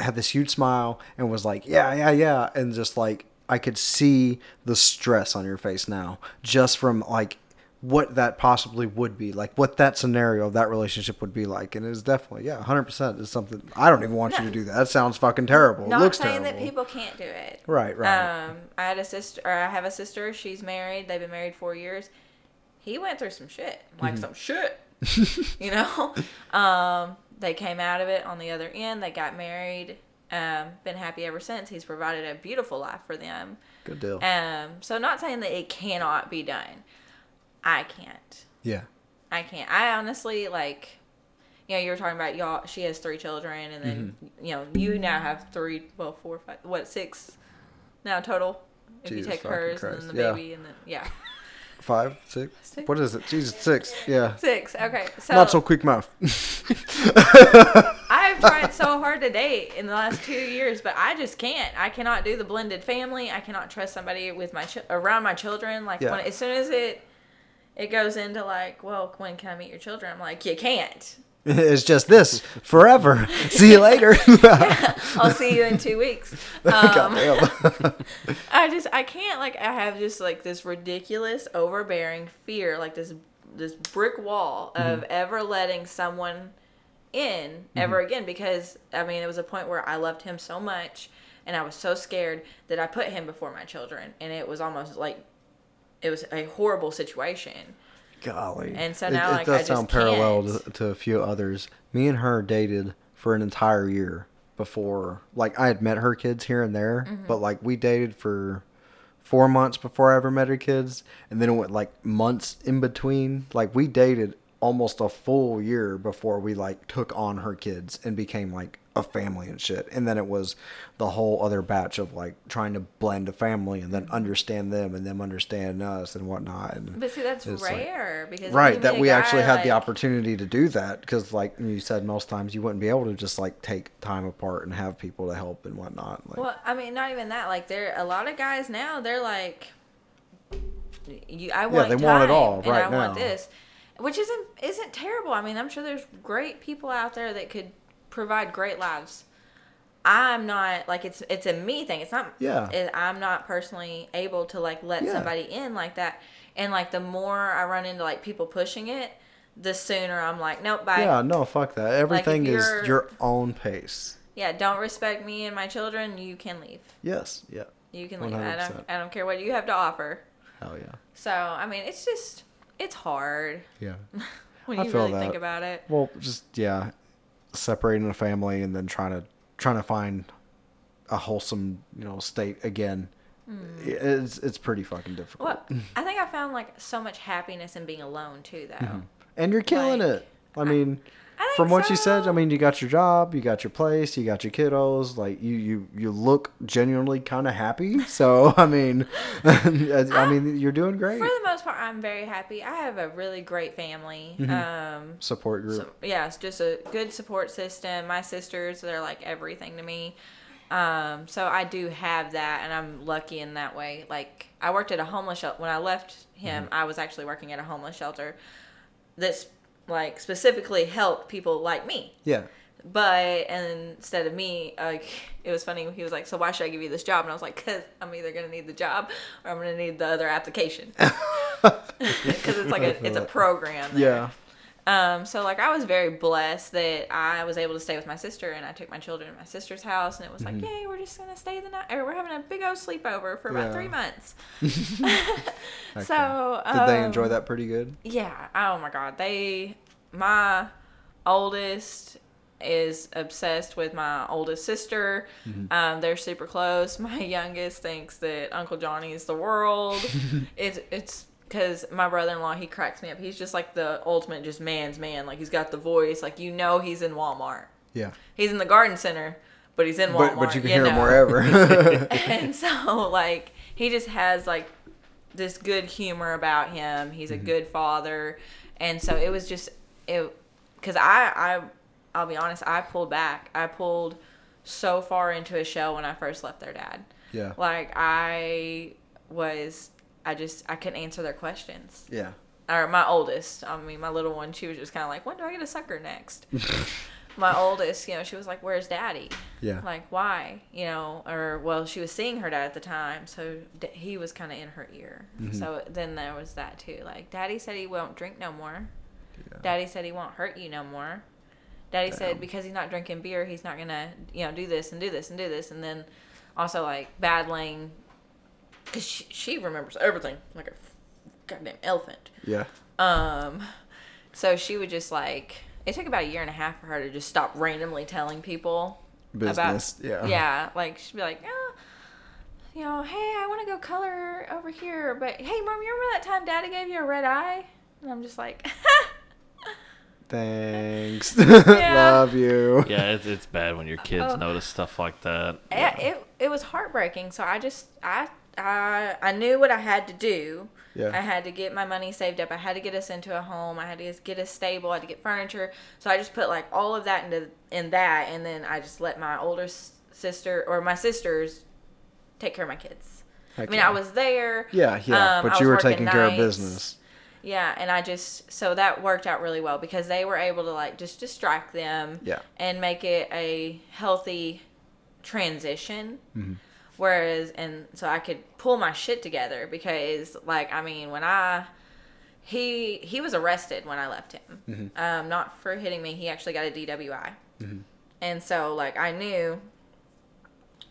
had this huge smile and was like yeah yeah yeah, and just like I could see the stress on your face now, just from like what that possibly would be, like what that scenario of that relationship would be like, and it's definitely yeah, hundred percent is something I don't even want you to do that. That sounds fucking terrible. Not it looks saying terrible. that people can't do it. Right, right. Um, I had a sister, or I have a sister. She's married. They've been married four years. He went through some shit, like Mm-hmm. some shit. you know, um, they came out of it on the other end. They got married. Um, been happy ever since. He's provided a beautiful life for them. Good deal. Um, so not saying that it cannot be done. I can't. yeah. I can't. I honestly like. You know, you were talking about y'all. She has three children, and then Mm-hmm. you know you now have three. Well, four, five. What six? Now total. If Jesus you take fucking hers Christ. and then the Yeah. baby and then yeah, Five, six. Six. What is it? Jesus, six. Yeah. six. Okay, so, Not so quick mouth. I've tried so hard to date in the last two years, but I just can't. I cannot do the blended family. I cannot trust somebody with my ch- around my children. Like Yeah. when as soon as it it goes into like, well, when can I meet your children? I'm like, you can't. It's just this forever. See you later. I'll see you in two weeks. Um, I just I can't like I have just like this ridiculous overbearing fear like this this brick wall of Mm-hmm. ever letting someone in ever again because I mean it was a point where I loved him so much and I was so scared that I put him before my children and it was almost like it was a horrible situation. Golly. And so now, it, like, does I just sound parallel to, to a few others. Me and her dated for an entire year before. Like I had met her kids here and there, Mm-hmm. but like we dated for four months before I ever met her kids, and then it went like months in between. Like we dated almost a full year before we like took on her kids and became like a family and shit. And then it was the whole other batch of like trying to blend a family and then understand them and them understand us and whatnot. And But see that's It's like- rare because right that we actually had the opportunity to do that because like you said most times you wouldn't be able to just like take time apart and have people to help and whatnot like Well, I mean, not even that. Like, there a lot of guys now. They're like, you. I want. they want it all right I want this, which isn't isn't terrible. I mean, I'm sure there's great people out there that could provide great lives. I'm not like it's it's a me thing. It's not. Yeah. It, I'm not personally able to like let Yeah. somebody in like that. And like the more I run into like people pushing it, the sooner I'm like, nope, bye. yeah no fuck that everything is your own pace Yeah, don't respect me and my children. You can leave. yes yeah You can leave. I 100%. don't. I don't care what you have to offer. hell yeah So I mean, it's just it's hard yeah when I you really that. think about it. well just yeah separating a family and then trying to trying to find a wholesome you know state again it's it's pretty fucking difficult. Well, I think I found like so much happiness in being alone too, though. Mm-hmm. and you're killing Like, it i mean I from what you said, I mean, you got your job, you got your place, you got your kiddos. Like you, you, you look genuinely kind of happy. So I mean, I mean, you're doing great. For the most part, I'm very happy. I have a really great family. Um, Support group. so, yeah, it's just a good support system. My sisters, they're like everything to me. Um, so I do have that, and I'm lucky in that way. Like I worked at a homeless shelter when I left him. I was actually working at a homeless shelter that's like specifically help people like me. yeah. But and instead of me, like it was funny. He was like, "So why should I give you this job?" And I was like, "Cause I'm either gonna need the job or I'm gonna need the other application." Because it's like a it's a program. There. Yeah. Um, so like I was very blessed that I was able to stay with my sister, and I took my children to my sister's house, and it was Mm-hmm. like, yay, we're just gonna stay the night, or we're having a big old sleepover for about Yeah. three months. Okay. So Did they enjoy um, that pretty good? Yeah. Oh my God. They, my oldest is obsessed with my oldest sister. Um, they're super close. My youngest thinks that Uncle Johnny is the world. it's it's because my brother-in-law he cracks me up. He's just like the ultimate just man's man. Like he's got the voice. Like you know he's in Walmart. Yeah. He's in the garden center, but he's in Walmart. But, but you can hear him wherever. and so like he just has like this good humor about him he's Mm-hmm. a good father and so it was just it because i i i'll be honest i pulled back i pulled so far into a shell when i first left their dad yeah. like i was i just i couldn't answer their questions Yeah. or my oldest i mean my little one she was just kind of like when do i get a sucker next my oldest you know she was like where's daddy Yeah. like why you know or well she was seeing her dad at the time so d- he was kind of in her ear Mm-hmm. so then there was that too like daddy said he won't drink no more Yeah. daddy said he won't hurt you no more daddy Damn. said because he's not drinking beer he's not gonna you know do this and do this and do this and then also like battling because she, she remembers everything like a goddamn elephant Yeah. um, so she would just like it took about a year and a half for her to just stop randomly telling people Business. about yeah. yeah like she'd be like oh, you know hey I want to go color over here but hey mom you remember that time daddy gave you a red eye and I'm just like Thanks. Yeah. Love you. Yeah, it's, it's bad when your kids Oh. notice stuff like that. it, it it was heartbreaking so I just I I I knew what I had to do Yeah. I had to get my money saved up. I had to get us into a home. I had to get us stable. I had to get furniture. So I just put like all of that into in that, and then I just let my older sister or my sisters take care of my kids. Heck I mean, yeah. I was there. Yeah, yeah. Um, but you were taking care of business. Yeah, and I just so that worked out really well because they were able to like just distract them. Yeah. And make it a healthy transition. Mm-hmm. Whereas, and so I could pull my shit together because, like, I mean, when I he he was arrested when I left him, Mm-hmm. um, not for hitting me. He actually got a DWI, and so like I knew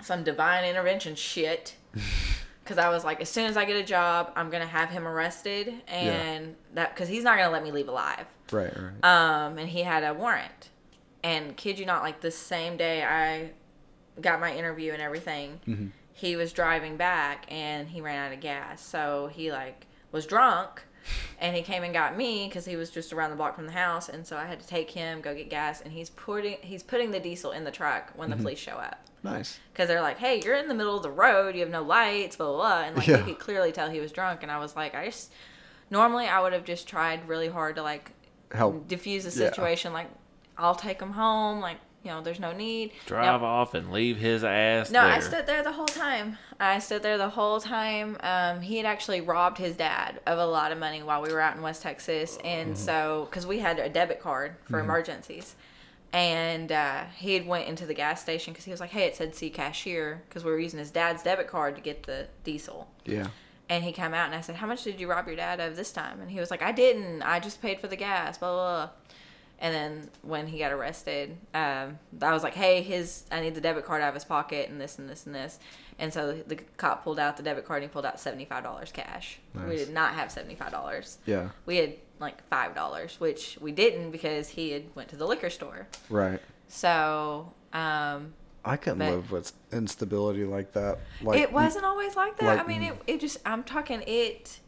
some divine intervention shit because I was like, as soon as I get a job, I'm gonna have him arrested, and that because he's not gonna let me leave alive. Right, right. Um, and he had a warrant. And kid you not, like the same day I got my interview and everything, mm-hmm. he was driving back and he ran out of gas. So he like was drunk, and he came and got me because he was just around the block from the house. And so I had to take him go get gas, and he's putting he's putting the diesel in the truck when the mm-hmm. police show up nice. because they're like, "Hey, you're in the middle of the road. You have no lights, blah blah." blah. And like Yeah. you could clearly tell he was drunk, and I was like, I just normally I would have just tried really hard to like Help. diffuse the Yeah. situation. Like, I'll take him home. Like, you know, there's no need. Drive off and leave his ass no, there. I stood there the whole time. I stood there the whole time. Um, he had actually robbed his dad of a lot of money while we were out in West Texas, and so because we had a debit card for emergencies, and uh, he had went into the gas station because he was like, "Hey, it said see cashier," because we were using his dad's debit card to get the diesel. Yeah. And he came out and I said, How much did you rob your dad of this time? And he was like, I didn't. I just paid for the gas, blah, blah, blah. And then when he got arrested, um, I was like, Hey, his I need the debit card out of his pocket and this and this and this. And so the cop pulled out the debit card and he pulled out $75 cash. We did not have $75. Yeah. We had like $5, which we didn't because he had went to the liquor store. Right. So, um, I couldn't But- live with instability like that. Like it wasn't always like that. I mean, it, it just, I'm talking it.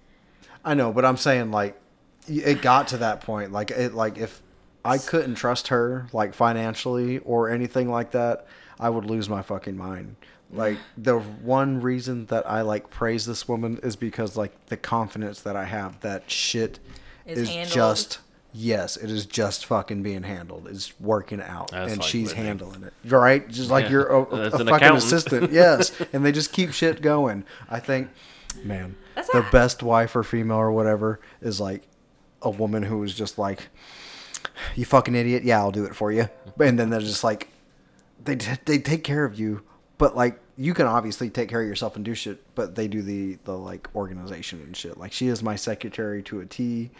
I know, but I'm saying like it got to that point. Like it like if I couldn't trust her like financially or anything like that, I would lose my fucking mind. Like the one reason that I like praise this woman is because like the confidence that I have that shit Is is, handled. just yes, it is just fucking being handled. It's working out That's and like she's Whitney. handling it. Right? Just like Yeah. you're a, a, That's a an fucking accountant. assistant. Yes. and they just keep shit going. I think man, That's the not- best wife or female or whatever is like a woman who is just like, "You fucking idiot! Yeah, I'll do it for you." And then they're just like, they t- they take care of you, but like you can obviously take care of yourself and do shit, but they do the the like organization and shit. Like she is my secretary to a T.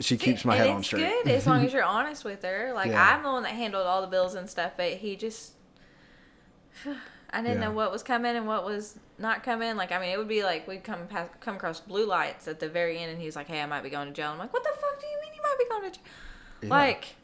she keeps my and head on straight. good as long as you're honest with her. Like Yeah. I'm the one that handled all the bills and stuff, but he just I didn't Yeah. know what was coming and what was not coming. Like I mean, it would be like we'd come past, come across blue lights at the very end, and he's like, "Hey, I might be going to jail." I'm like, "What the fuck do you mean you might be going to jail?" Yeah. Like,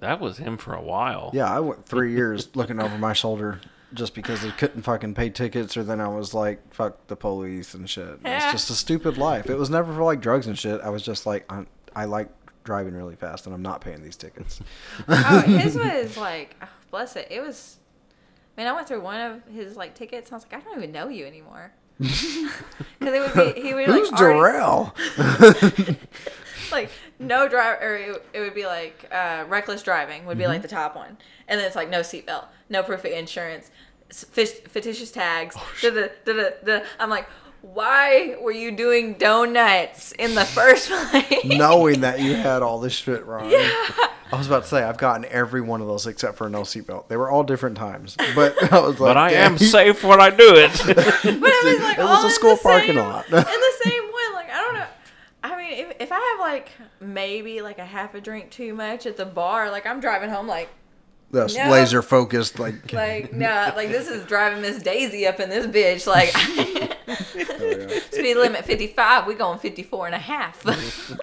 That was him for a while. Yeah, I went three years looking over my shoulder just because they couldn't fucking pay tickets, or then I was like, fuck the police and shit. It's Yeah. just a stupid life. It was never for like drugs and shit. I was just like, i I like driving really fast, and I'm not paying these tickets. oh, his was like, oh, bless it. It was. Man, I went through one of his like tickets, and I was like, I don't even know you anymore. Because it would be he would Who's like Darrell? like no driver or it, it would be like uh, reckless driving would be Mm-hmm. like the top one and then it's like no seatbelt no proof of insurance fish, fictitious tags Oh, da, da, da, da, da. i'm like why were you doing donuts in the first place Knowing that you had all this shit wrong. yeah I was about to say I've gotten every one of those except for a no seatbelt. They were all different times, but I was like, But I am safe when I do it. but it was like It was all a school the parking same, lot. in the same one like i don't know i mean if, if i have like maybe like a half a drink too much at the bar like i'm driving home like That's No. laser focused. Like, Like, no, like this is driving Miss Daisy up in this bitch. Like, speed limit 55, we going 54 and a half.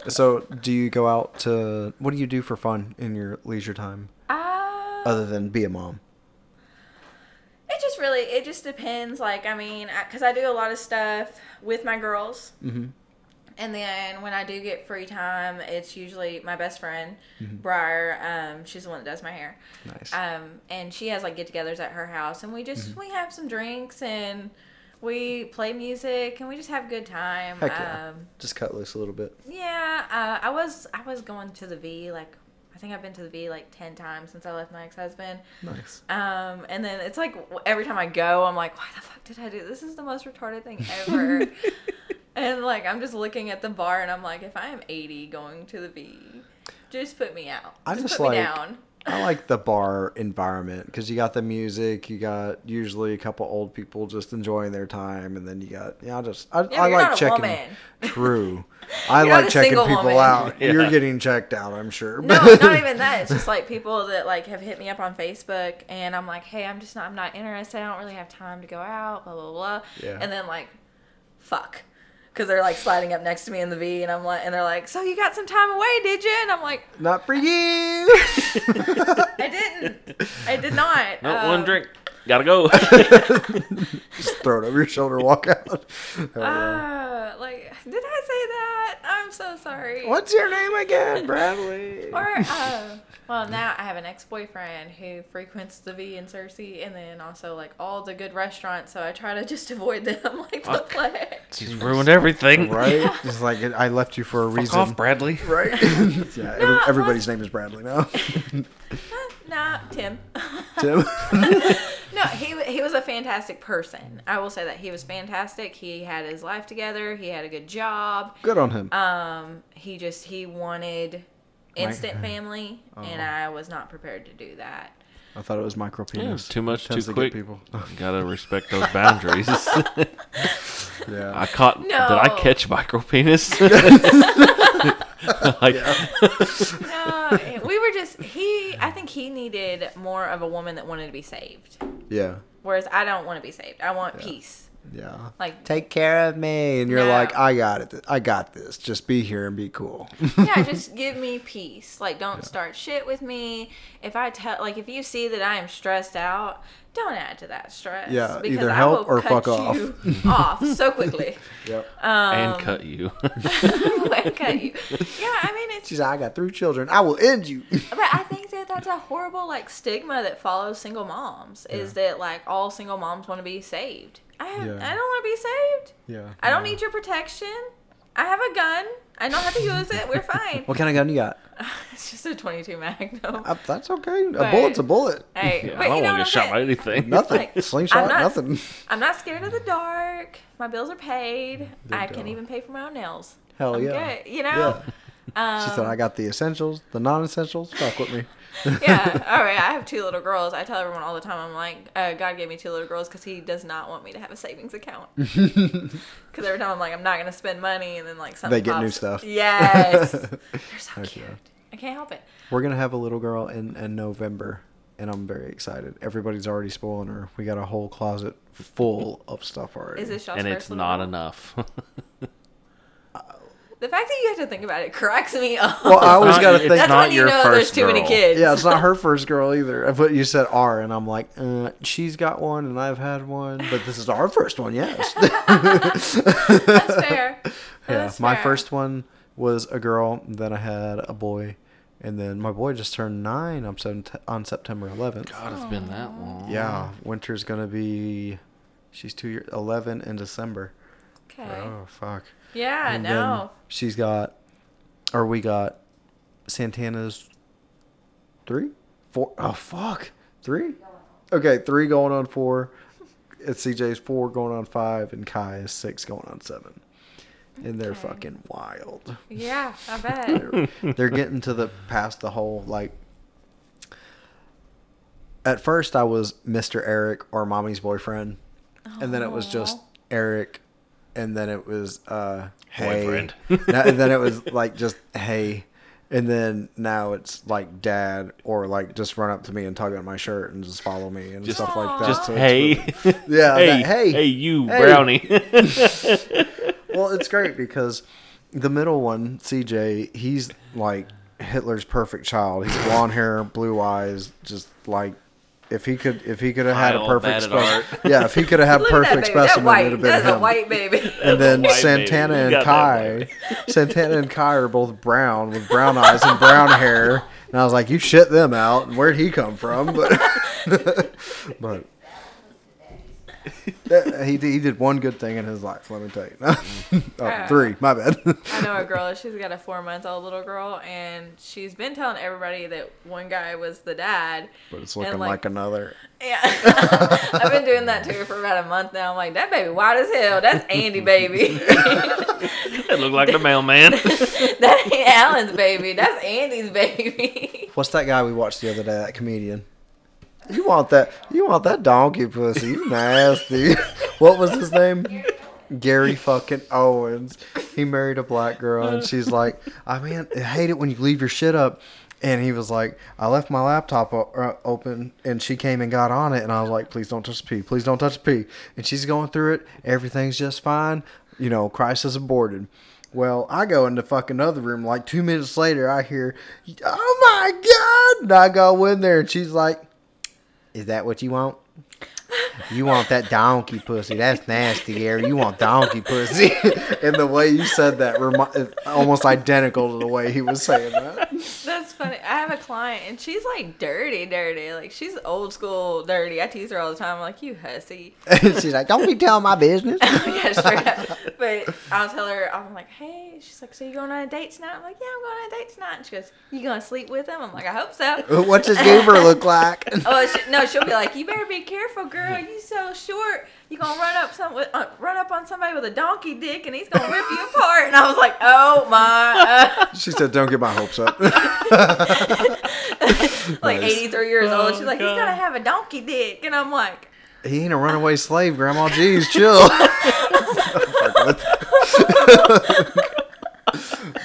so do you go out to? What do you do for fun in your leisure time uh, other than be a mom? it just really, it just depends. Like, I mean, because I, do a lot of stuff with my girls. Mm-hmm. And then when I do get free time, it's usually my best friend, Mm-hmm. Briar. Um, she's the one that does my hair. Nice. Um, and she has like get-togethers at her house, and we just Mm-hmm. we have some drinks and we play music and we just have a good time. Heck yeah. Um, Just cut loose a little bit. Yeah, uh, I was I was going to the V like I think I've been to the V like ten times since I left my ex husband. Nice. Um, and then it's like every time I go, I'm like, why the fuck did I do this? Is the most retarded thing ever. and like I'm just looking at the bar and I'm like, if I am 80 going to the V, just put me out. I just, just put me like- down. I like the bar environment because you got the music, you got usually a couple old people just enjoying their time, and then you got yeah. I just I, Yeah, I like checking. woman. True, I You're like checking people woman. out. Yeah. You're getting checked out, I'm sure. No, not even that. It's just like people that like have hit me up on Facebook, and I'm like, hey, I'm just not, I'm not interested. I don't really have time to go out. Blah blah blah. Yeah. And then like, fuck, because they're like sliding up next to me in the V, and I'm like, and they're like, so you got some time away, did you? And I'm like, Not for you. I didn't. I did not. no, Um, one drink. Gotta go. just throw it over your shoulder, walk out. Hell yeah. Uh, like, did I say that? I'm so sorry. What's your name again, Bradley? Or, uh, well, now I have an ex-boyfriend who frequents the V in Searcy, and then also like all the good restaurants. So I try to just avoid them like the Fuck. plague. She's ruined everything. right? It's like I left you for a Fuck reason. off, Bradley. Right? yeah. Every, No, everybody's name is Bradley now. Nah, Tim. Tim. No, he he was a fantastic person. I will say that he was fantastic. He had his life together. He had a good job. Good on him. Um, he just he wanted instant family, and Oh. I was not prepared to do that. I thought it was micro Yeah, penis. too much, Tends too to get quick. People. Gotta respect those boundaries. yeah. I caught. Did I No. catch micro penis? like, No, we were just he. I think he needed more of a woman that wanted to be saved, yeah. whereas I don't want to be saved. I want peace. Yeah. Like Take care of me, and you're No. like, I got it. I got this. Just be here and be cool. yeah, just give me peace. Like, don't start shit with me. If I tell, like, if you see that I am stressed out, don't add to that stress. Yeah, because either I help will or cut fuck off. you off so quickly. yep. Um, and cut you. and cut you. Yeah, I mean, it's. She's like, I got three children. I will end you. But I think that that's a horrible like stigma that follows single moms. Is that like all single moms want to be saved? I have, Yeah. I don't want to be saved. yeah. I don't need your protection. I have a gun. I know how to use it. We're fine. What kind of gun you got? it's just a 22 Magnum. Uh, that's okay. A But- bullet's a bullet. Hey, Yeah, but I don't want to get I'm shot by anything. Nothing. Like, Slingshot. I'm not- nothing. I'm not scared of the dark. My bills are paid. I can dog. even pay for my own nails. Hell I'm yeah. good. You know? She said, "I got the essentials, the non-essentials. Fuck with me." yeah. All right. I have two little girls. I tell everyone all the time. I'm like, uh, God gave me two little girls because He does not want me to have a savings account. Because every time I'm like, I'm not gonna spend money, and then like something They get new stuff. Yes. They're so Heck cute. yeah. I can't help it. We're gonna have a little girl in in November, and I'm very excited. Everybody's already spoiling her. We got a whole closet full of stuff already. Is this y'all's and first it's not girl? enough. The fact that you have to think about it cracks me up. Well, I always got to it's think. That's not when you your know there's first too many kids. Yeah, it's not her first girl either. But you said R, and I'm like, uh, she's got one, and I've had one, but this is our first one. Yes. That's fair. yeah, That's my fair. first one was a girl. Then I had a boy, and then my boy just turned nine on Sept- on September 11th. God, it's been that long. Yeah, winter's gonna be. She's two years, 11 in December. Okay. Oh fuck. Yeah. And No. she's got, or we got, Santana's three, four. Oh fuck, three. Okay, three going on four. It's CJ's four going on five, and Kai is six going on seven. And they're Okay. fucking wild. Yeah. I bet. They're, they're getting to the past the whole like. At first, I was Mr. Eric or Mommy's boyfriend, and then it was just Eric, and then it was uh, Hey, hey, friend. Now- and then it was like just hey, and then now it's like dad or like just run up to me and tug on my shirt and just follow me and Just- stuff like that. Just So hey, really- yeah, hey, that, hey, hey, you hey. brownie. well, it's great because the middle one, CJ, he's like Hitler's perfect child. He's blonde hair, blue eyes, just like if he could, if he could have had a perfect, bad at spec- yeah, if he could have had Look at that perfect baby. That specimen, white. it'd have been That's him. a white baby. and then White Santana baby. You and got that Kai, Santana and Kai are both brown with brown eyes and brown hair. And I was like, you shit them out. And where'd he come from? But, but Yeah, he did, he did one good thing in his life. Let me tell you. oh, three. My bad. I know a girl. She's got a four month old little girl, and she's been telling everybody that one guy was the dad. but it's looking like, another. Yeah, I've been doing that too for about a month now. I'm like, that baby white as hell. That's Andy baby. It looked like the mailman. that ain't Alan's baby. That's Andy's baby. What's that guy we watched the other day? That comedian. You want that? You want that donkey pussy? You nasty. what was his name? Gary fucking Owens. He married a black girl, and she's like, "I mean, I hate it when you leave your shit up." And he was like, "I left my laptop uh, open, and she came and got on it, and I was like, please don't touch the pee, please don't touch the pee." And she's going through it. Everything's just fine. You know, crisis aborted. Well, I go into fucking other room. Like two minutes later, I hear, "Oh my god!" And I go in there, and she's like, "Is that what you want?" You want that donkey pussy? That's nasty, Gary. You want donkey pussy? and the way you said that, remi- almost identical to the way he was saying that. That's funny. I have a client, and she's like dirty, dirty. Like she's old school dirty. I tease her all the time. I'm like, you hussy. And she's like, "Don't be telling my business." yeah, up. But I'll tell her, I'm like, hey, she's like, so you going on a date tonight? I'm like, yeah, I'm going on a date tonight. And she goes, you going to sleep with him? I'm like, I hope so. What's his gamer look like? Oh she, no, she'll be like, you better be careful, girl. You so short. You gonna run up some uh, run up on somebody with a donkey dick, and he's gonna rip you apart. And I was like, oh my, uh, She said, "Don't get my hopes up." like Nice. 83 years old. She's Oh, like, he's gonna have a donkey dick, and I'm like, he ain't a runaway slave, Grandma. Jeez, chill.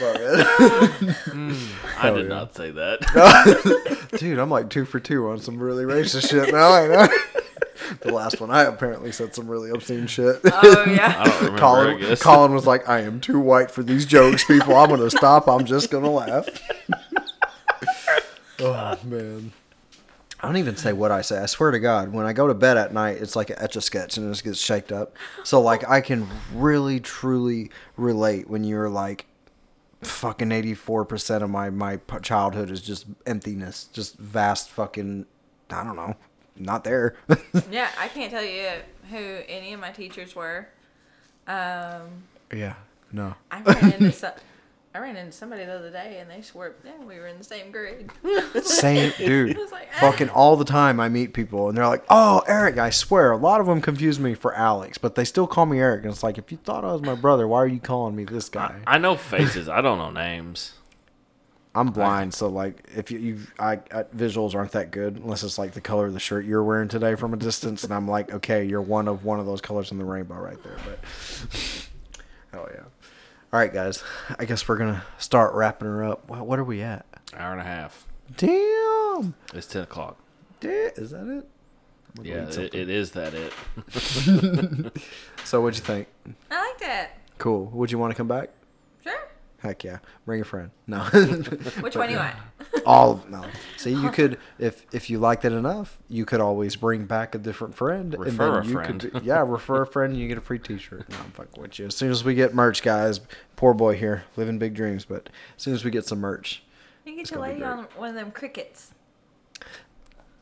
My. I did yeah. not say that. Dude, I'm like two for two on some really racist shit now. ain't I? The last one, I apparently said some really obscene shit. oh yeah. I don't remember. I Colin, guess. Colin was like, I am too white for these jokes, people. I'm going to stop. I'm just going to laugh. oh, man. I don't even say what I say. I swear to God, when I go to bed at night, it's like an etch a sketch and it just gets shaked up. So, like, I can really, truly relate when you're like, fucking 84% of my, my childhood is just emptiness, just vast fucking, I don't know, not there. Yeah, I can't tell you who any of my teachers were. Um, yeah, no. I ran into some, I ran into somebody the other day, and they swore, yeah, we were in the same grade. Same dude. Like, eh. Fucking all the time I meet people and they're like, "Oh, Eric." I swear, a lot of them confuse me for Alex, but they still call me Eric. And it's like, if you thought I was my brother, why are you calling me this guy? I know faces. I don't know names. I'm blind, so like if you, you I, I visuals aren't that good unless it's like the color of the shirt you're wearing today from a distance, and I'm like, okay, you're one of one of those colors in the rainbow right there. But oh yeah. All right, guys. I guess we're gonna start wrapping her up. What, what are we at? Hour and a half. Damn. It's ten o'clock. Da- Is that it? Yeah, it, it is that it. So what'd you think? I liked it. Cool. Would you want to come back? Sure. Heck yeah. Bring a friend. No. Which one do you want? All no. See, you could if if you liked it enough, you could always bring back a different friend. Refer a you friend. Could, yeah, refer a friend. and You get a free T-shirt. No, I'm fucking with you. As soon as we get merch, guys. Poor boy here, living big dreams. But as soon as we get some merch, You get your gonna be lady on one of them Cricuts.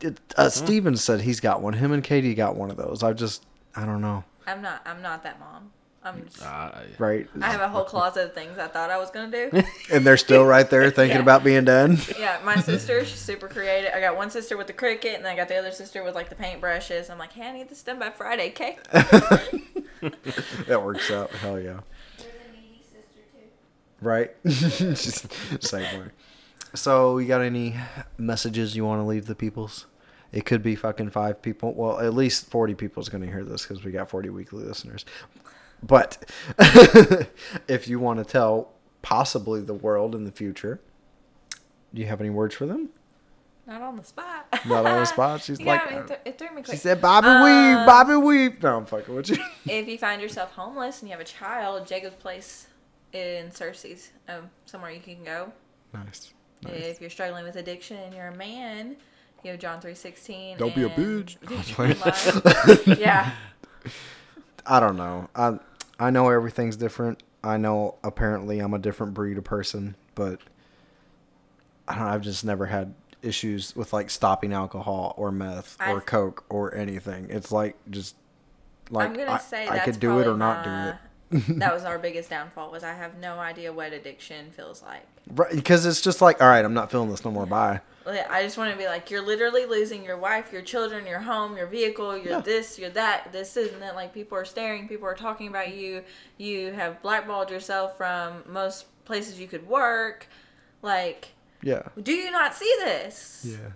it, uh, Steven said he's got one. Him and Katie got one of those. I just I don't know. I'm not. I'm not that mom. I'm. Just, Uh, Right. I have a whole closet of things I thought I was gonna do. and they're still right there thinking Yeah. about being done. Yeah, my sister, she's super creative. I got one sister with the Cricut, and then I got the other sister with like the paintbrushes. I'm like, hey, I need this done by Friday, okay? that works out. Hell yeah. There's a needy sister too. Right? Just same way. So, you got any messages you want to leave the peoples? It could be fucking five people. Well, at least 40 people is going to hear this because we got 40 weekly listeners. But if you want to tell possibly the world in the future, do you have any words for them? Not on the spot. Not on the spot. She's You like, It, th- it threw me She said, Bobby Um, Weave, Bobby Weave. No, I'm fucking with you. if you find yourself homeless and you have a child, Jacob's Place in Searcy's, um, somewhere you can go. nice. nice. If you're struggling with addiction and you're a man, you have John three sixteen. Don't be a bitch. yeah, I don't know. I I know everything's different. I know apparently I'm a different breed of person, but I don't know, I've just never had issues with like stopping alcohol or meth or I- coke or anything. It's like just like I'm gonna say I that's could do it or not my- do it. that was our biggest downfall. Was I have no idea what addiction feels like. Right, because it's just like, all right, I'm not feeling this no more. Bye. Like, I just want to be like, you're literally losing your wife, your children, your home, your vehicle, your Yeah. this, your that, this isn't that. Like people are staring, people are talking about you. You have blackballed yourself from most places you could work. Like, Yeah. do you not see this? Yeah.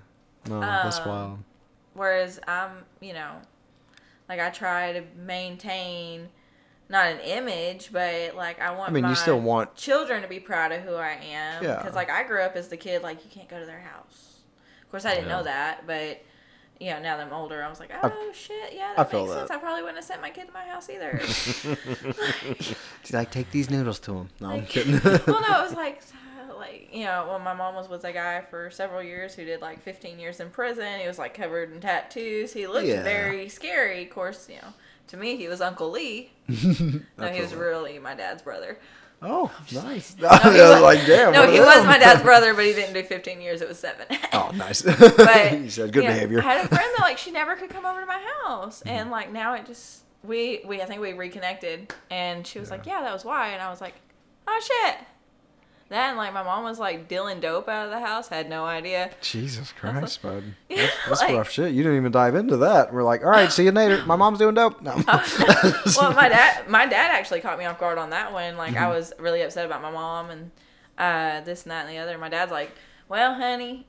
No, that's Um, wild. Whereas I'm, you know, like I try to maintain not an image, but like I want. I mean, you still want- children to be proud of who I am. Yeah. Because like I grew up as the kid, like you can't go to their house. Of course, I didn't Yeah. know that, but. You know, now that I'm older, I was like, oh shit, yeah, I that feel makes that. sense. I probably wouldn't have sent my kid to my house either. She's like, take these noodles to him. No, I'm kidding. well, no, it was like, like you know, when my mom was with a guy for several years who did like 15 years in prison. He was like covered in tattoos. He looked Yeah. very scary. Of course, you know, to me he was Uncle Lee. no, he was really my dad's brother. oh, nice. No, he was like, damn. no, he was my dad's brother, but he didn't do 15 years. It was seven. Oh, nice. but you said good yeah, behavior. I had a friend that like she never could come over to my house, Mm-hmm. and like now it just we we I think we reconnected, and she was like, yeah, that was why, and I was like, oh shit. Then like my mom was like dealing dope out of the house, had no idea. Jesus Christ, bud. That's, that's like- rough shit. You didn't even dive into that. We're like, all right, see you later. My mom's doing dope. No. well, my dad, my dad actually caught me off guard on that one. Like Mm-hmm. I was really upset about my mom and uh, this and that and the other. My dad's like, "Well, honey,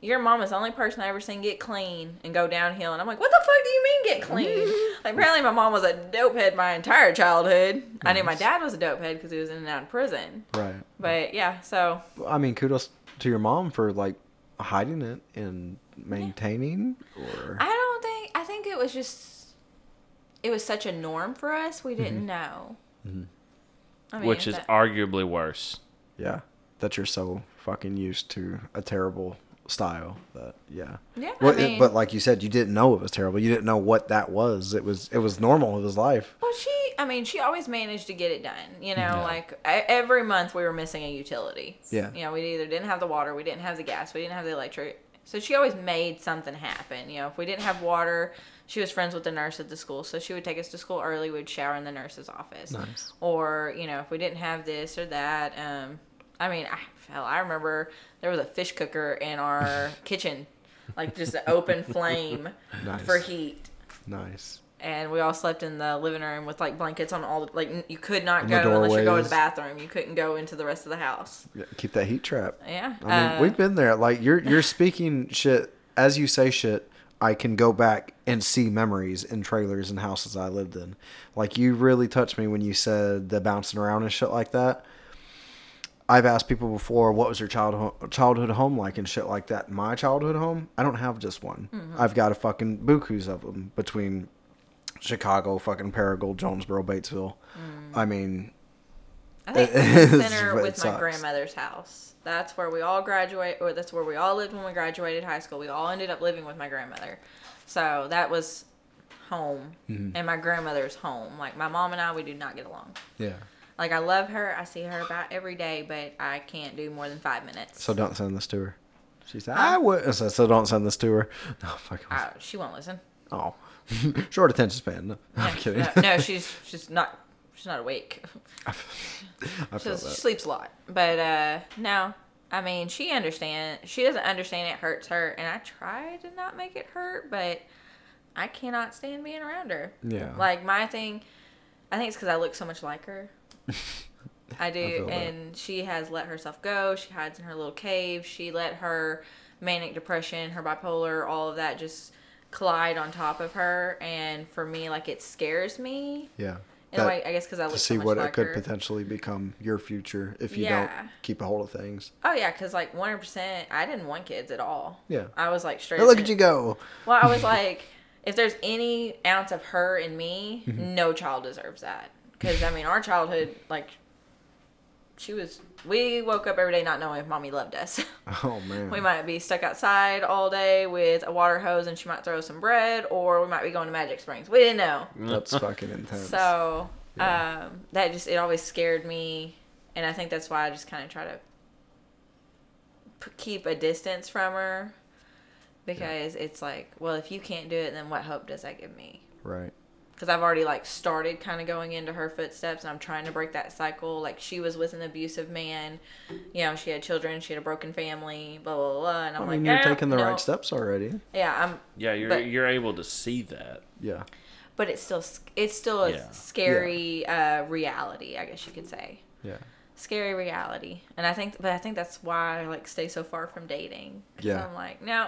your mom is the only person I ever seen get clean and go downhill." And I'm like, "What the fuck do you mean get clean?" like apparently my mom was a dope head my entire childhood. I knew my dad was a dope head because he was in and out of prison. right. But yeah, so I mean, kudos to your mom for like hiding it and maintaining. Or I don't think I think it was just it was such a norm for us we Mm-hmm. didn't know. I which is that- arguably worse. yeah, that you're so fucking used to a terrible style that yeah. Yeah, I Well, it- but like you said, you didn't know it was terrible. You didn't know what that was. It was it was normal of his life. Well, she, I mean, she always managed to get it done. You know, Yeah. like e- every month we were missing a utility. Yeah. You know, we either didn't have the water, we didn't have the gas, we didn't have the electric. So she always made something happen. You know, if we didn't have water, she was friends with the nurse at the school, so she would take us to school early. We'd shower in the nurse's office. Nice. Or you know, if we didn't have this or that, um, I mean, I, hell, I remember there was a fish cooker in our kitchen, like just an open flame Nice. for heat. Nice. and we all slept in the living room with like blankets on all. The, like n- you could not In go unless you're going to the bathroom. You couldn't go into the rest of the house. Yeah, keep that heat trap. Yeah, I mean, uh, we've been there. Like you're you're speaking shit as you say shit. I can go back and see memories in trailers and houses I lived in. Like you really touched me when you said the bouncing around and shit like that. I've asked people before, what was your childhood childhood home like and shit like that. My childhood home, I don't have just one. Mm-hmm. I've got a fucking bukus of them between Chicago, fucking Paragould, Jonesboro, Batesville. Mm. I mean, I think It's- the center with my sucks. grandmother's house. That's where we all graduate, or that's where we all lived when we graduated high school. We all ended up living with my grandmother, so that was home, Mm-hmm. and my grandmother's home. Like my mom and I, we do not get along. yeah. Like I love her, I see her about every day, but I can't do more than five minutes. So don't send this to her. She said, I would. So, so don't send this to her. No, fuck. Uh, she won't listen. Oh, short attention span. No, I'm No, kidding. No, no, she's she's not she's not awake. I She, feel she sleeps a lot. But uh no. I mean, she understands. She doesn't understand it hurts her, and I try to not make it hurt, but I cannot stand being around her. Yeah. Like my thing, I think it's because I look so much like her. I do, that. and she has let herself go. She hides in her little cave. She let her manic depression, her bipolar, all of that just collide on top of her. And for me, like it scares me Yeah. in a That- way. I guess because I look to so see much what like it could her. potentially become your future if you Yeah. don't keep a hold of things. Oh yeah, because like one hundred percent, I didn't want kids at all. Yeah. I was like straight. Hey, look at you go. Well, I was like, if there's any ounce of her in me, Mm-hmm. no child deserves that. Because I mean, our childhood, like, she was. We woke up every day not knowing if mommy loved us. Oh man. we might be stuck outside all day with a water hose, and she might throw some bread, or we might be going to Magic Springs. We didn't know. That's fucking intense. So um, that just it always scared me, and I think that's why I just kind of try to p- keep a distance from her because it's like, well, if you can't do it, then what hope does that give me? right. Because I've already like started kind of going into her footsteps, and I'm trying to break that cycle. Like she was with an abusive man, you know, she had children, she had a broken family, blah blah blah. And I'm I like, mean, you're "Eh, taking the no." right steps already. Yeah, I'm Yeah, you're But- you're able to see that. Yeah. but it's still it's still a Yeah. scary uh, reality, I guess you could say. Yeah. Scary reality, and I think, but I think that's why I like stay so far from dating. Yeah. I'm like, no,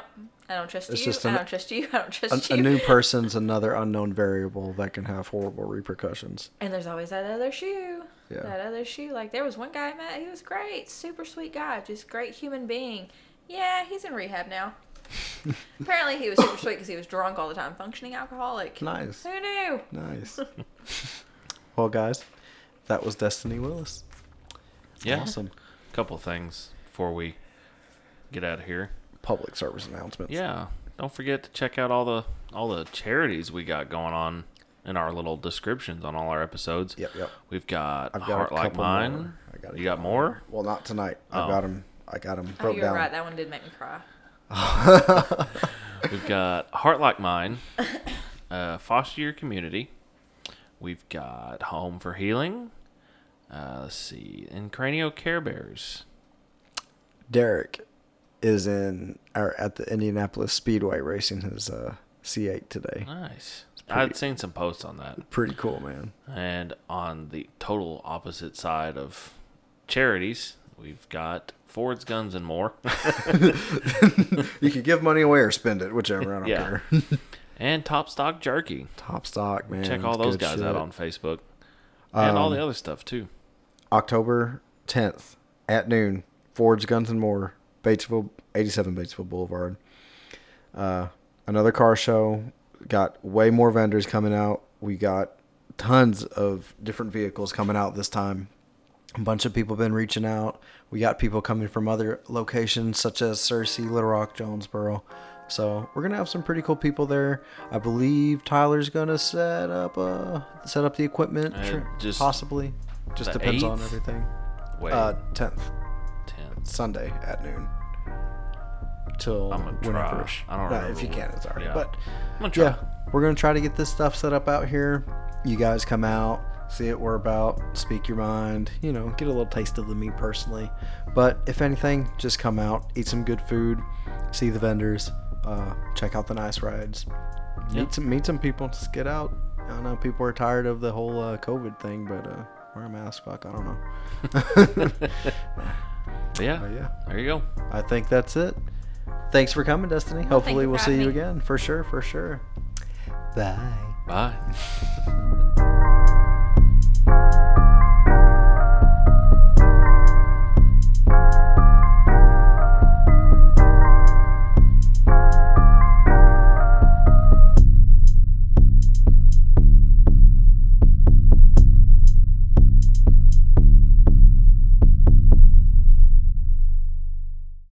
I don't trust It's you. just I don't trust you. I don't trust A, a you. new person's another unknown variable that can have horrible repercussions. and there's always that other shoe. Yeah. That other shoe. Like there was one guy I met. He was great, super sweet guy, just great human being. Yeah, he's in rehab now. Apparently, he was super sweet because he was drunk all the time, functioning alcoholic. Nice. Who knew? Nice. well, guys, that was Destiny Willis. Yeah. Awesome. Couple things before we get out of here. Public service announcements. Yeah. Don't forget to check out all the all the charities we got going on in our little descriptions on all our episodes. Yep, yep. We've got I've got Heart a Like Mine. more. I got a you got couple more? Well, not tonight. I Oh. got them. I got them Oh, broke you're down. right. That one did make me cry. We've got Heart Like Mine, uh, Foster Your Community. We've got Home for Healing. Uh, let's see, and Cranio Care Bears. Derek is in or at the Indianapolis Speedway racing his uh, C8 today. Nice. pretty- I'd seen some posts on that. Pretty cool, man. And on the total opposite side of charities, we've got Ford's Guns and More, You can give money away or spend it, whichever. I don't Yeah. care. and Top Stock Jerky. Top stock, man. Check all those guys out on Facebook, and all Um, the other stuff too. October 10th at noon. Ford's Guns and More, Batesville, 87 Batesville Boulevard. Uh, another car show. Got way more vendors coming out. We got tons of different vehicles coming out this time. A bunch of people been reaching out. We got people coming from other locations such as Searcy, Little Rock, Jonesboro. So we're gonna have some pretty cool people there. I believe Tyler's gonna set up uh set up the equipment, Uh, just possibly. Just the depends on 8th? everything. Wait, Uh, tenth ten. Sunday at noon till I'm gonna try. whenever. I don't No, remember if you can, it's alright. yeah. But I'm gonna try. yeah, we're gonna try to get this stuff set up out here. You guys come out, see what we're about, speak your mind. You know, get a little taste of the meat personally. But if anything, just come out, eat some good food, see the vendors, uh, check out the nice rides. Yeah. meet some meet some people. Just get out. I know people are tired of the whole uh, COVID thing, but uh, wear a mask. Fuck, I don't know. yeah, but yeah. There you go. I think that's it. Thanks for coming, Destiny. Well, Hopefully, we'll see you again for sure. For sure. Bye. Bye.